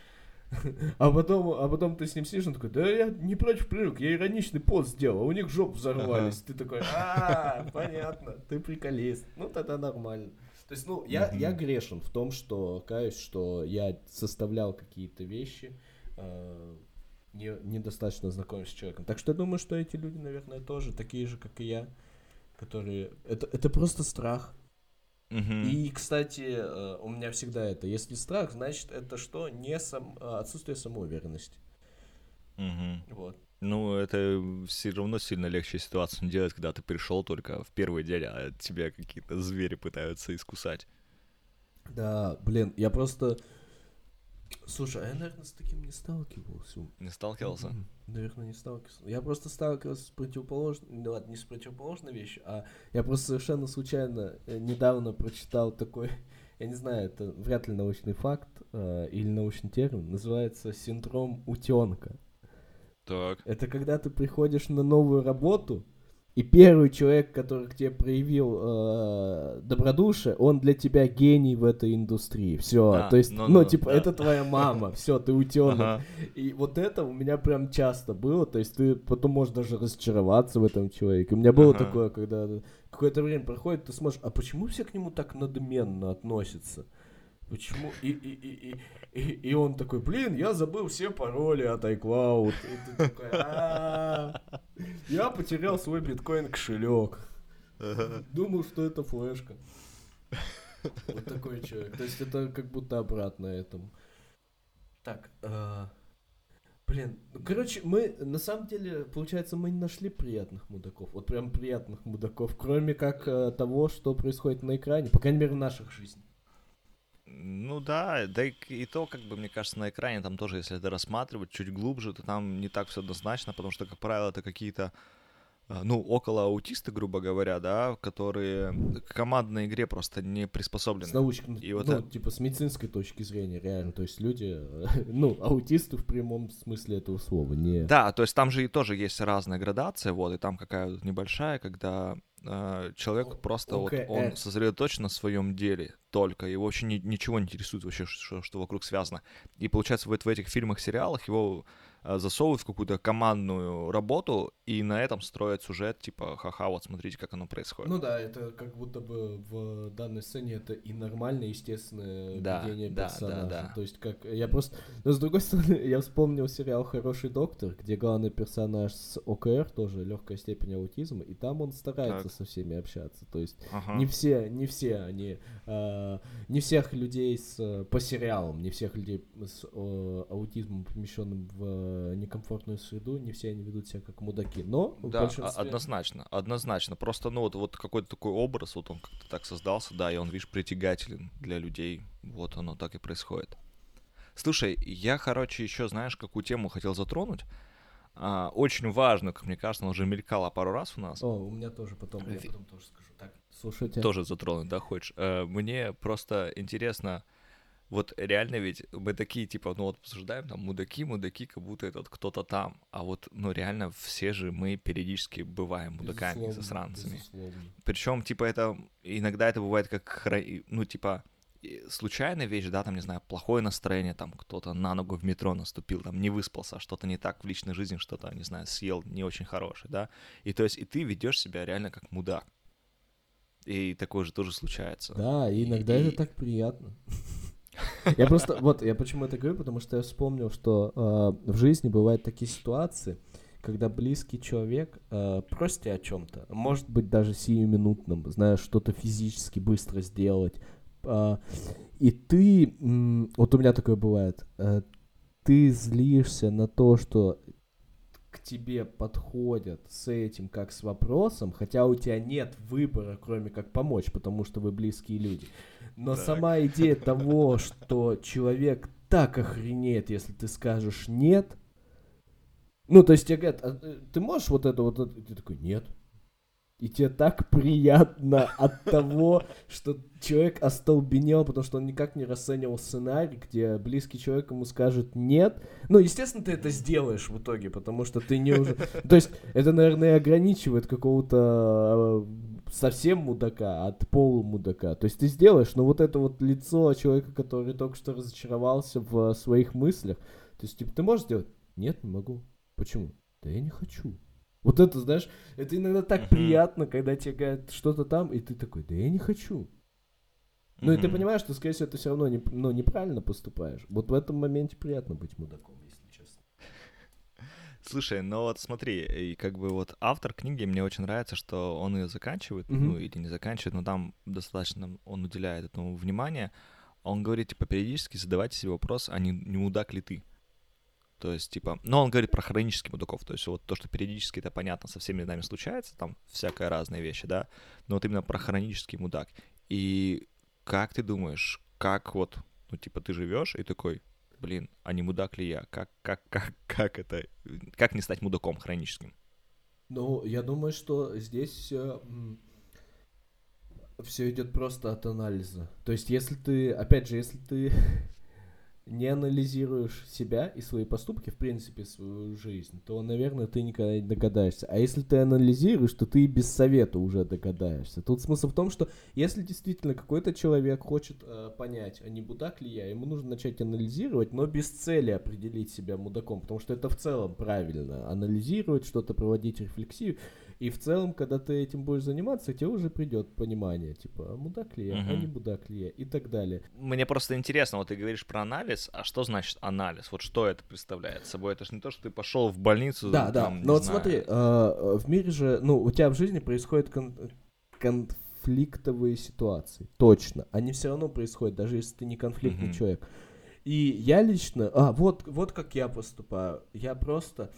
А потом, а потом ты с ним сидишь, он такой, да я не против прививок, я ироничный пост сделал, а у них жоп взорвались. Ты такой, а, понятно, ты приколист. Ну, тогда нормально. То есть, ну, я, я грешен в том, что, каюсь, что я составлял какие-то вещи, э, не, недостаточно знакомый с человеком. Так что я думаю, что эти люди, наверное, тоже такие же, как и я, которые... Это, это просто страх. Uh-huh. И, кстати, э, у меня всегда это. Если страх, значит, это что? Не сам... отсутствие самоуверенности. Uh-huh. Вот. Ну, это все равно сильно легче ситуацию делать, когда ты пришел только в первый день, а тебя какие-то звери пытаются искусать. Да, блин, я просто... Слушай, а я, наверное, с таким не сталкивался. Не сталкивался? Наверное, не сталкивался. Я просто сталкивался с противоположной... Ну ладно, не с противоположной вещью, а я просто совершенно случайно э, недавно прочитал такой... Я не знаю, это вряд ли научный факт э, или научный термин. Называется синдром утенка. Так. Это когда ты приходишь на новую работу, и первый человек, который к тебе проявил э, добродушие, он для тебя гений в этой индустрии. Все, а, то есть, ну, ну, ну типа, да. это твоя мама, все, ты утенок. Ага. И вот это у меня прям часто было, то есть ты потом можешь даже разочароваться в этом человеке. У меня было ага. такое, когда какое-то время проходит, ты смотришь, а почему все к нему так надменно относятся? Почему? И, и, и, и, и он такой, блин, я забыл все пароли от iCloud. И ты такой, я потерял свой биткоин кошелек. Думал, что это флешка. Вот такой человек. То есть это как будто обратно этому. Так, а, блин, ну, короче, мы на самом деле, получается, мы не нашли приятных мудаков. Вот прям приятных мудаков, кроме как э, того, что происходит на экране, по крайней мере, в наших жизнях. Ну да, да и, и то, как бы, мне кажется, на экране там тоже, если это рассматривать чуть глубже, то там не так все однозначно, потому что, как правило, это какие-то ну, около аутисты, грубо говоря, да, которые к командной игре просто не приспособлены. С научной, и вот ну, это... типа с медицинской точки зрения, реально, то есть люди, ну, аутисты в прямом смысле этого слова, не... Да, то есть там же и тоже есть разная градация, вот, и там какая-то небольшая, когда э, человек просто okay. вот, он сосредоточен на своем деле только, его вообще ни, ничего не интересует вообще, что, что вокруг связано. И получается, вот в этих фильмах, сериалах его Э, засовывают в какую-то командную работу и на этом строят сюжет, типа, ха-ха, вот смотрите, как оно происходит. Ну да, это как будто бы в данной сцене это и нормальное, естественное да, ведение да, персонажа. Да, да. То есть как, я просто, но с другой стороны, я вспомнил сериал «Хороший доктор», где главный персонаж с ОКР, тоже легкая степень аутизма, и там он старается так. со всеми общаться. То есть ага. не все, не все они, э, не всех людей с, по сериалам, не всех людей с э, аутизмом, помещенным в некомфортную среду, не все они ведут себя как мудаки, но да, большинстве... однозначно, однозначно, просто, ну, вот, вот какой-то такой образ, вот он как-то так создался, да, и он, видишь, притягателен для людей, вот оно так и происходит. Слушай, я, короче, еще, знаешь, какую тему хотел затронуть, а, очень важно, как мне кажется, она уже мелькала пару раз у нас. О, у меня тоже потом, я потом тоже скажу. Так, слушайте. Тоже затронуть, да, хочешь? Э, мне просто интересно, вот реально ведь мы такие, типа, ну вот обсуждаем там мудаки, мудаки, как будто этот кто-то там. А вот, ну реально все же мы периодически бываем мудаками, безусловно, засранцами. Причем, типа, это иногда это бывает как, ну, типа, случайная вещь, да, там, не знаю, плохое настроение, там, кто-то на ногу в метро наступил, там, не выспался, что-то не так в личной жизни, что-то, не знаю, съел не очень хорошее, да, и то есть, и ты ведешь себя реально как мудак. И такое же тоже случается. Да, и иногда и, это так приятно. Я просто, вот, я почему это говорю, потому что я вспомнил, что э, в жизни бывают такие ситуации, когда близкий человек э, просит тебя о чем-то, может быть даже сиюминутным, знаешь, что-то физически быстро сделать, э, и ты, э, вот у меня такое бывает, э, ты злишься на то, что к тебе подходят с этим как с вопросом, хотя у тебя нет выбора, кроме как помочь, потому что вы близкие люди. Но так. сама идея того, что человек так охренеет, если ты скажешь нет. Ну, то есть тебе говорят, а, ты можешь вот это вот, это? ты такой, нет. И тебе так приятно от того, что человек остолбенел, потому что он никак не расценивал сценарий, где близкий человек ему скажет «нет». Ну, естественно, ты это сделаешь в итоге, потому что ты не уже... То есть это, наверное, ограничивает какого-то э, совсем мудака от полумудака. То есть ты сделаешь, но вот это вот лицо человека, который только что разочаровался в своих мыслях, то есть, типа, ты можешь сделать? Нет, не могу. Почему? Да я не хочу. Вот это, знаешь, это иногда так uh-huh. приятно, когда тебе говорят что-то там, и ты такой, да я не хочу. Ну uh-huh. и ты понимаешь, что, скорее всего, ты все равно не, ну, неправильно поступаешь. Вот в этом моменте приятно быть мудаком, если честно. Слушай, ну вот смотри, и как бы вот автор книги, мне очень нравится, что он ее заканчивает, uh-huh. ну или не заканчивает, но там достаточно он уделяет этому внимание. Он говорит, типа, периодически задавайте себе вопрос, а не, не мудак ли ты? То есть, типа, но он говорит про хронических мудаков, то есть вот то, что периодически это понятно со всеми нами случается, там всякая разные вещи, да, но вот именно про хронический мудак. И как ты думаешь, как вот, ну, типа, ты живешь и такой, блин, а не мудак ли я? Как, как, как, как это, как не стать мудаком хроническим? Ну, я думаю, что здесь э, все идет просто от анализа. То есть, если ты, опять же, если ты не анализируешь себя и свои поступки, в принципе, свою жизнь, то, наверное, ты никогда не догадаешься. А если ты анализируешь, то ты и без совета уже догадаешься. Тут смысл в том, что если действительно какой-то человек хочет э, понять, а не мудак ли я, ему нужно начать анализировать, но без цели определить себя мудаком, потому что это в целом правильно. Анализировать, что-то проводить рефлексию. И в целом, когда ты этим будешь заниматься, тебе уже придет понимание, типа, а мудак ли я, угу. а не мудак ли я, и так далее. Мне просто интересно, вот ты говоришь про анализ, а что значит анализ? Вот что это представляет собой? Это же не то, что ты пошел в больницу. Да, там, да. Но вот знаю. смотри, э, в мире же, ну, у тебя в жизни происходят кон- конфликтовые ситуации. Точно. Они все равно происходят, даже если ты не конфликтный угу. человек. И я лично, а вот, вот как я поступаю. Я просто,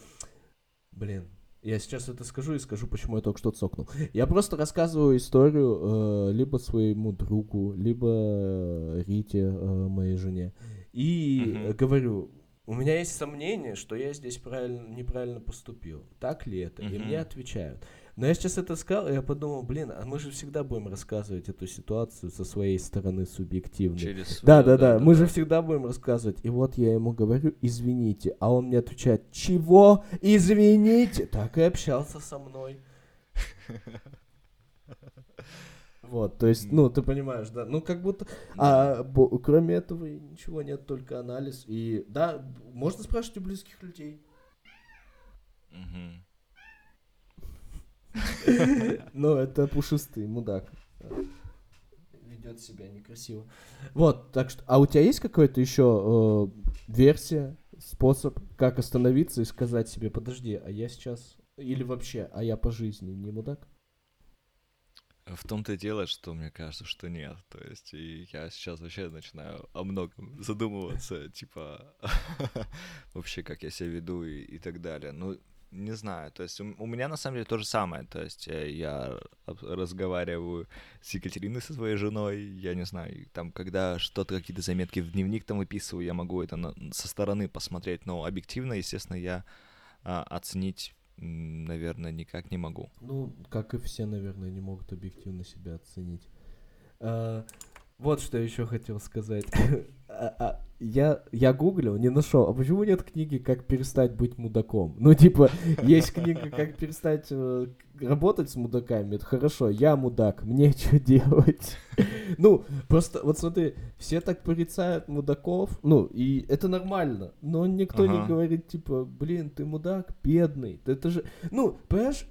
блин, я сейчас это скажу и скажу, почему я только что цокнул. Я просто рассказываю историю э, либо своему другу, либо э, Рите, э, моей жене. И uh-huh. говорю, у меня есть сомнение, что я здесь правильно, неправильно поступил. Так ли это? Uh-huh. И мне отвечают. Но я сейчас это сказал, и я подумал, блин, а мы же всегда будем рассказывать эту ситуацию со своей стороны субъективной. Через свою, да, да, да, да, мы да. же всегда будем рассказывать. И вот я ему говорю, извините, а он мне отвечает, чего? Извините? Так и общался со мной. Вот, то есть, ну, ты понимаешь, да, ну, как будто, а бо, кроме этого ничего нет, только анализ, и, да, можно спрашивать у близких людей. Угу. Ну, это пушистый мудак. Ведет себя некрасиво. Вот, так что. А у тебя есть какая-то еще э, версия, способ, как остановиться и сказать себе, подожди, а я сейчас. Или вообще, а я по жизни не мудак? В том-то и дело, что мне кажется, что нет. То есть, и я сейчас вообще начинаю о многом задумываться, типа, вообще, как я себя веду и, и так далее. Ну, не знаю, то есть у, у меня на самом деле то же самое, то есть э, я разговариваю с Екатериной, со своей женой, я не знаю, там, когда что-то, какие-то заметки в дневник там выписываю, я могу это на, со стороны посмотреть, но объективно, естественно, я а, оценить, наверное, никак не могу. Ну, как и все, наверное, не могут объективно себя оценить. А, вот что еще хотел сказать. А, а, я, я гуглил, не нашел. А почему нет книги «Как перестать быть мудаком»? Ну, типа, есть книга «Как перестать э, работать с мудаками». Это хорошо, я мудак, мне что делать? Ну, просто, вот смотри, все так порицают мудаков, ну, и это нормально, но никто ага. не говорит, типа, блин, ты мудак, бедный. Это же, ну, понимаешь,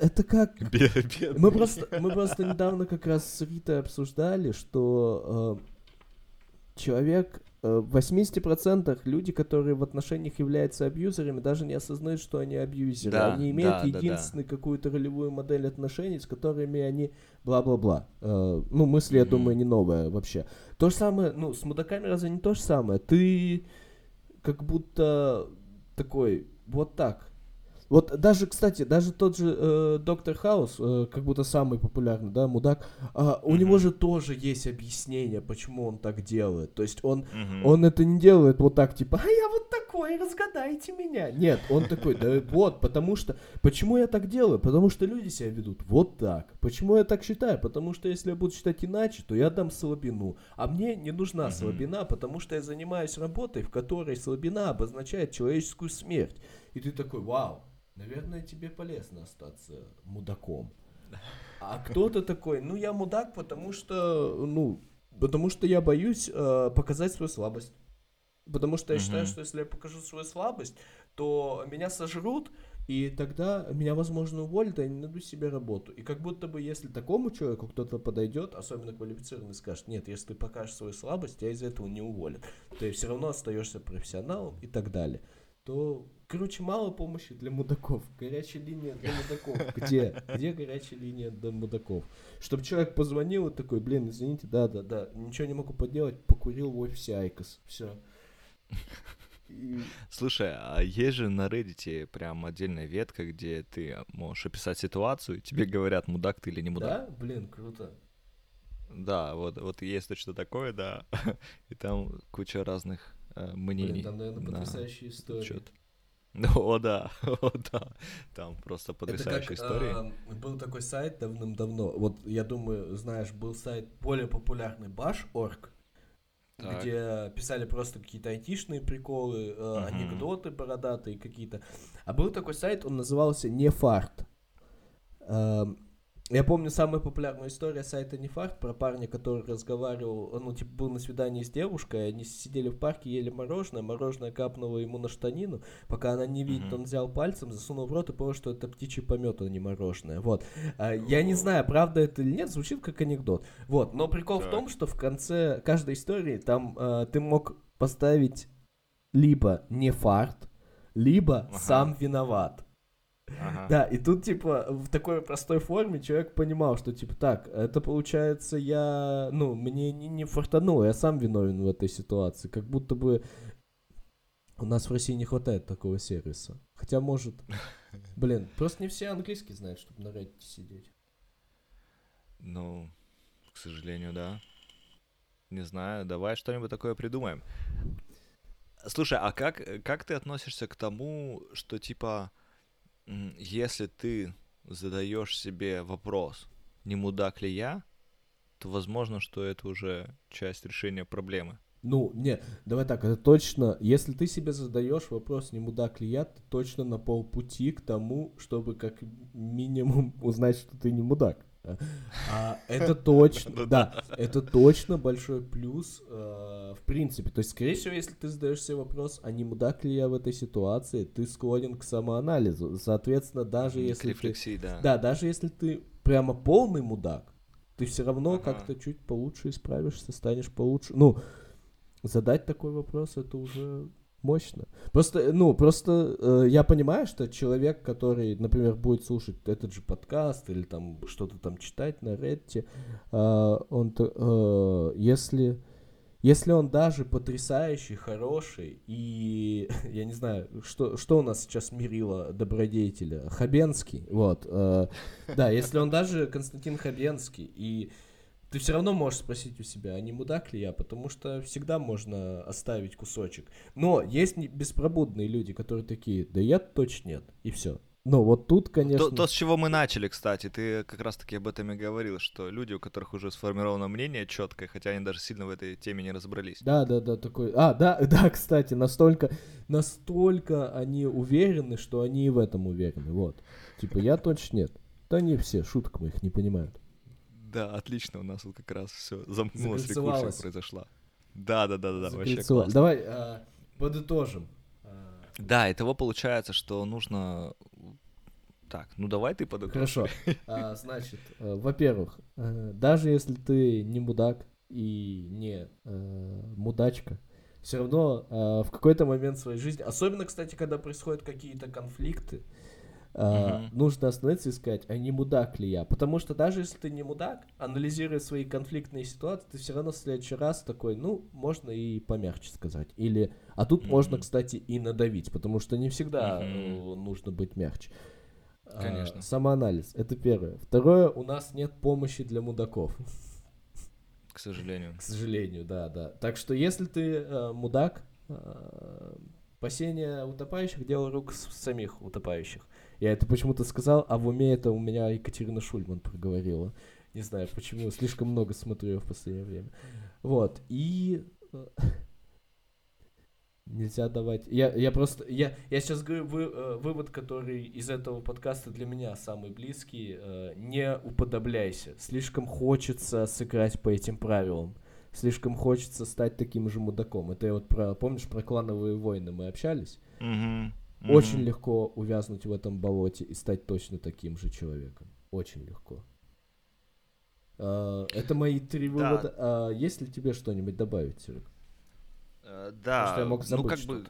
это как... Бедный. Мы просто, мы просто недавно как раз с Ритой обсуждали, что э, человек э, в 80% люди, которые в отношениях являются абьюзерами, даже не осознают, что они абьюзеры. Да, они имеют да, единственную да, да. какую-то ролевую модель отношений, с которыми они бла-бла-бла. Э, ну, мысли, я mm-hmm. думаю, не новая вообще. То же самое, ну, с мудаками разве не то же самое? Ты как будто такой, вот так, вот даже, кстати, даже тот же э, Доктор Хаус, э, как будто самый популярный, да, мудак, э, у mm-hmm. него же тоже есть объяснение, почему он так делает. То есть он, mm-hmm. он это не делает вот так, типа, а я вот такой ой, разгадайте меня. Нет, он такой, да вот, потому что, почему я так делаю? Потому что люди себя ведут вот так. Почему я так считаю? Потому что если я буду считать иначе, то я дам слабину. А мне не нужна uh-huh. слабина, потому что я занимаюсь работой, в которой слабина обозначает человеческую смерть. И ты такой, вау, наверное, тебе полезно остаться мудаком. А кто-то такой, ну я мудак, потому что, ну, потому что я боюсь э, показать свою слабость. Потому что я угу. считаю, что если я покажу свою слабость, то меня сожрут, и тогда меня, возможно, уволят, и я не найду себе работу. И как будто бы, если такому человеку кто-то подойдет, особенно квалифицированный, скажет, нет, если ты покажешь свою слабость, тебя из-за этого не уволят. Ты все равно остаешься профессионалом и так далее. То Короче, мало помощи для мудаков. Горячая линия для мудаков. Где? Где горячая линия для мудаков? Чтобы человек позвонил и такой, блин, извините, да-да-да, ничего не могу поделать, покурил в офисе IQOS. Все. Слушай, а есть же на Reddit прям отдельная ветка, где ты можешь описать ситуацию, и тебе говорят, мудак ты или не мудак. Да? Блин, круто. Да, вот, вот есть точно такое, да. И там куча разных мнений. Блин, там, наверное, потрясающие истории. Счет. О, да, о, да. Там просто потрясающая Это как, история. Э, был такой сайт давным-давно. Вот, я думаю, знаешь, был сайт более популярный Bash.org, где писали просто какие-то айтишные приколы, э, uh-huh. анекдоты бородатые какие-то. А был такой сайт, он назывался Нефарт. Э, я помню самая популярная история сайта Нефарт про парня, который разговаривал, ну, типа, был на свидании с девушкой, они сидели в парке, ели мороженое, мороженое капнуло ему на штанину, пока она не видит, mm-hmm. он взял пальцем, засунул в рот и понял, что это птичий помет, а не мороженое. Вот. А, я не знаю, правда это или нет, звучит как анекдот. Вот. Но прикол так. в том, что в конце каждой истории там а, ты мог поставить либо не фарт, либо ага. сам виноват. Да, и тут, типа, в такой простой форме человек понимал, что, типа, так, это получается я, ну, мне не, не фартануло, я сам виновен в этой ситуации. Как будто бы у нас в России не хватает такого сервиса. Хотя, может, блин, просто не все английский знают, чтобы на Reddit сидеть. Ну, к сожалению, да. Не знаю, давай что-нибудь такое придумаем. Слушай, а как, как ты относишься к тому, что, типа, если ты задаешь себе вопрос, не мудак ли я, то возможно, что это уже часть решения проблемы. Ну, не, давай так, это точно, если ты себе задаешь вопрос, не мудак ли я, ты точно на полпути к тому, чтобы как минимум узнать, что ты не мудак. А, это точно, да, это точно большой плюс э, в принципе. То есть, скорее всего, если ты задаешь себе вопрос, а не мудак ли я в этой ситуации, ты склонен к самоанализу. Соответственно, даже если рефлексии, ты... Да. да, даже если ты прямо полный мудак, ты все равно ага. как-то чуть получше исправишься, станешь получше. Ну, задать такой вопрос, это уже Мощно. Просто, ну, просто э, я понимаю, что человек, который, например, будет слушать этот же подкаст или там что-то там читать на Reddit, э, он, э, если, если он даже потрясающий, хороший и, я не знаю, что, что у нас сейчас мерило добродетеля? Хабенский, вот. Э, да, если он даже Константин Хабенский и ты все равно можешь спросить у себя, а не мудак ли я, потому что всегда можно оставить кусочек. Но есть беспробудные люди, которые такие, да я точно нет, и все. Но вот тут, конечно... То, то, с чего мы начали, кстати, ты как раз-таки об этом и говорил, что люди, у которых уже сформировано мнение четкое, хотя они даже сильно в этой теме не разобрались. Да, да, да, такой... А, да, да, кстати, настолько, настолько они уверены, что они и в этом уверены, вот. Типа, я точно нет. Да не все, шуток мы их не понимают. Да, отлично, у нас вот как раз все замкнулось, рекурсия произошла. Да, да, да, да, да, вообще классно. Давай а, подытожим. А, да, и того получается, что нужно... Так, ну давай ты подытожишь. Хорошо. А, значит, во-первых, даже если ты не мудак и не а, мудачка, все равно а, в какой-то момент своей жизни, особенно, кстати, когда происходят какие-то конфликты, Uh-huh. нужно остановиться и сказать, а не мудак ли я? Потому что даже если ты не мудак, анализируя свои конфликтные ситуации, ты все равно в следующий раз такой, ну, можно и помягче сказать. Или, а тут uh-huh. можно, кстати, и надавить, потому что не всегда uh-huh. нужно быть мягче. Конечно. А, самоанализ, это первое. Второе, у нас нет помощи для мудаков. К сожалению. К сожалению, да, да. Так что если ты э, мудак, э, Спасение утопающих — дело рук самих утопающих. Я это почему-то сказал, а в уме это у меня Екатерина Шульман проговорила. Не знаю почему, слишком много смотрю в последнее время. Вот, и... Э, нельзя давать. Я, я просто. Я, я сейчас говорю вы, э, вывод, который из этого подкаста для меня самый близкий. Э, не уподобляйся. Слишком хочется сыграть по этим правилам. Слишком хочется стать таким же мудаком. Это я вот про. Помнишь, про клановые войны мы общались? Mm-hmm. Mm-hmm. Очень легко увязнуть в этом болоте и стать точно таким же человеком. Очень легко. Uh, это мои три вывода. Да. Uh, есть ли тебе что-нибудь добавить, Серег? Uh, да, я мог ну как бы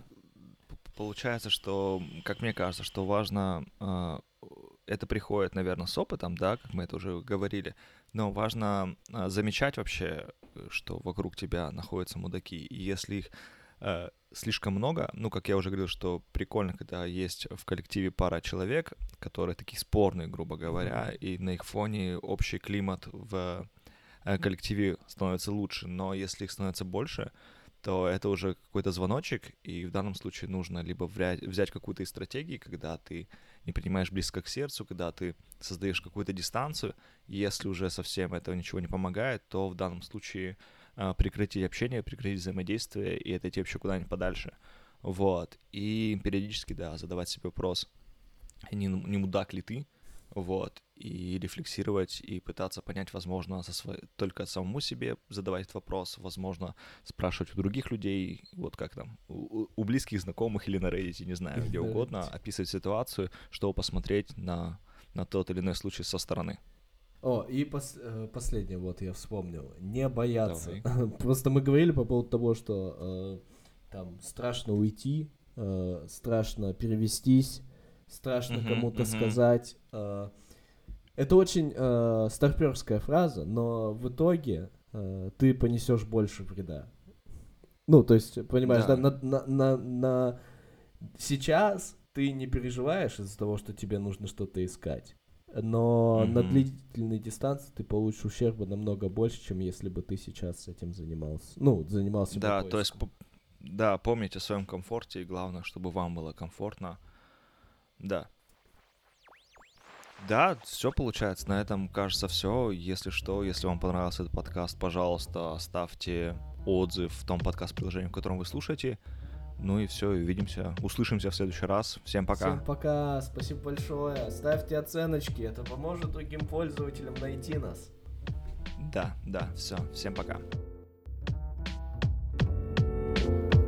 получается, что, как мне кажется, что важно, uh, это приходит, наверное, с опытом, да, как мы это уже говорили, но важно uh, замечать вообще, что вокруг тебя находятся мудаки, и если их слишком много. Ну, как я уже говорил, что прикольно, когда есть в коллективе пара человек, которые такие спорные, грубо говоря, и на их фоне общий климат в э, коллективе становится лучше. Но если их становится больше, то это уже какой-то звоночек, и в данном случае нужно либо взять какую-то из стратегий, когда ты не принимаешь близко к сердцу, когда ты создаешь какую-то дистанцию, и если уже совсем этого ничего не помогает, то в данном случае а, прекратить общение, прекратить взаимодействие и отойти вообще куда-нибудь подальше. Вот. И периодически, да, задавать себе вопрос, не, не мудак ли ты, вот, и рефлексировать, и пытаться понять, возможно, со своей, только самому себе задавать этот вопрос, возможно, спрашивать у других людей, вот как там, у, у близких знакомых или на Reddit, не знаю, где угодно, описывать ситуацию, чтобы посмотреть на, на тот или иной случай со стороны. О, и пос э, последнее, вот я вспомнил. Не бояться. Просто мы говорили по поводу того, что э, там страшно уйти, э, страшно перевестись, страшно uh-huh, кому-то uh-huh. сказать. Э, это очень э, старперская фраза, но в итоге э, ты понесешь больше вреда. Ну, то есть, понимаешь, да, да на, на, на, на... сейчас ты не переживаешь из-за того, что тебе нужно что-то искать но mm-hmm. на длительной дистанции ты получишь ущерба намного больше, чем если бы ты сейчас этим занимался. Ну, занимался Да, то есть, да, помните о своем комфорте, и главное, чтобы вам было комфортно. Да. Да, все получается. На этом, кажется, все. Если что, если вам понравился этот подкаст, пожалуйста, ставьте отзыв в том подкаст-приложении, в котором вы слушаете. Ну и все, увидимся, услышимся в следующий раз. Всем пока. Всем пока, спасибо большое. Ставьте оценочки, это поможет другим пользователям найти нас. Да, да, все, всем пока. thank you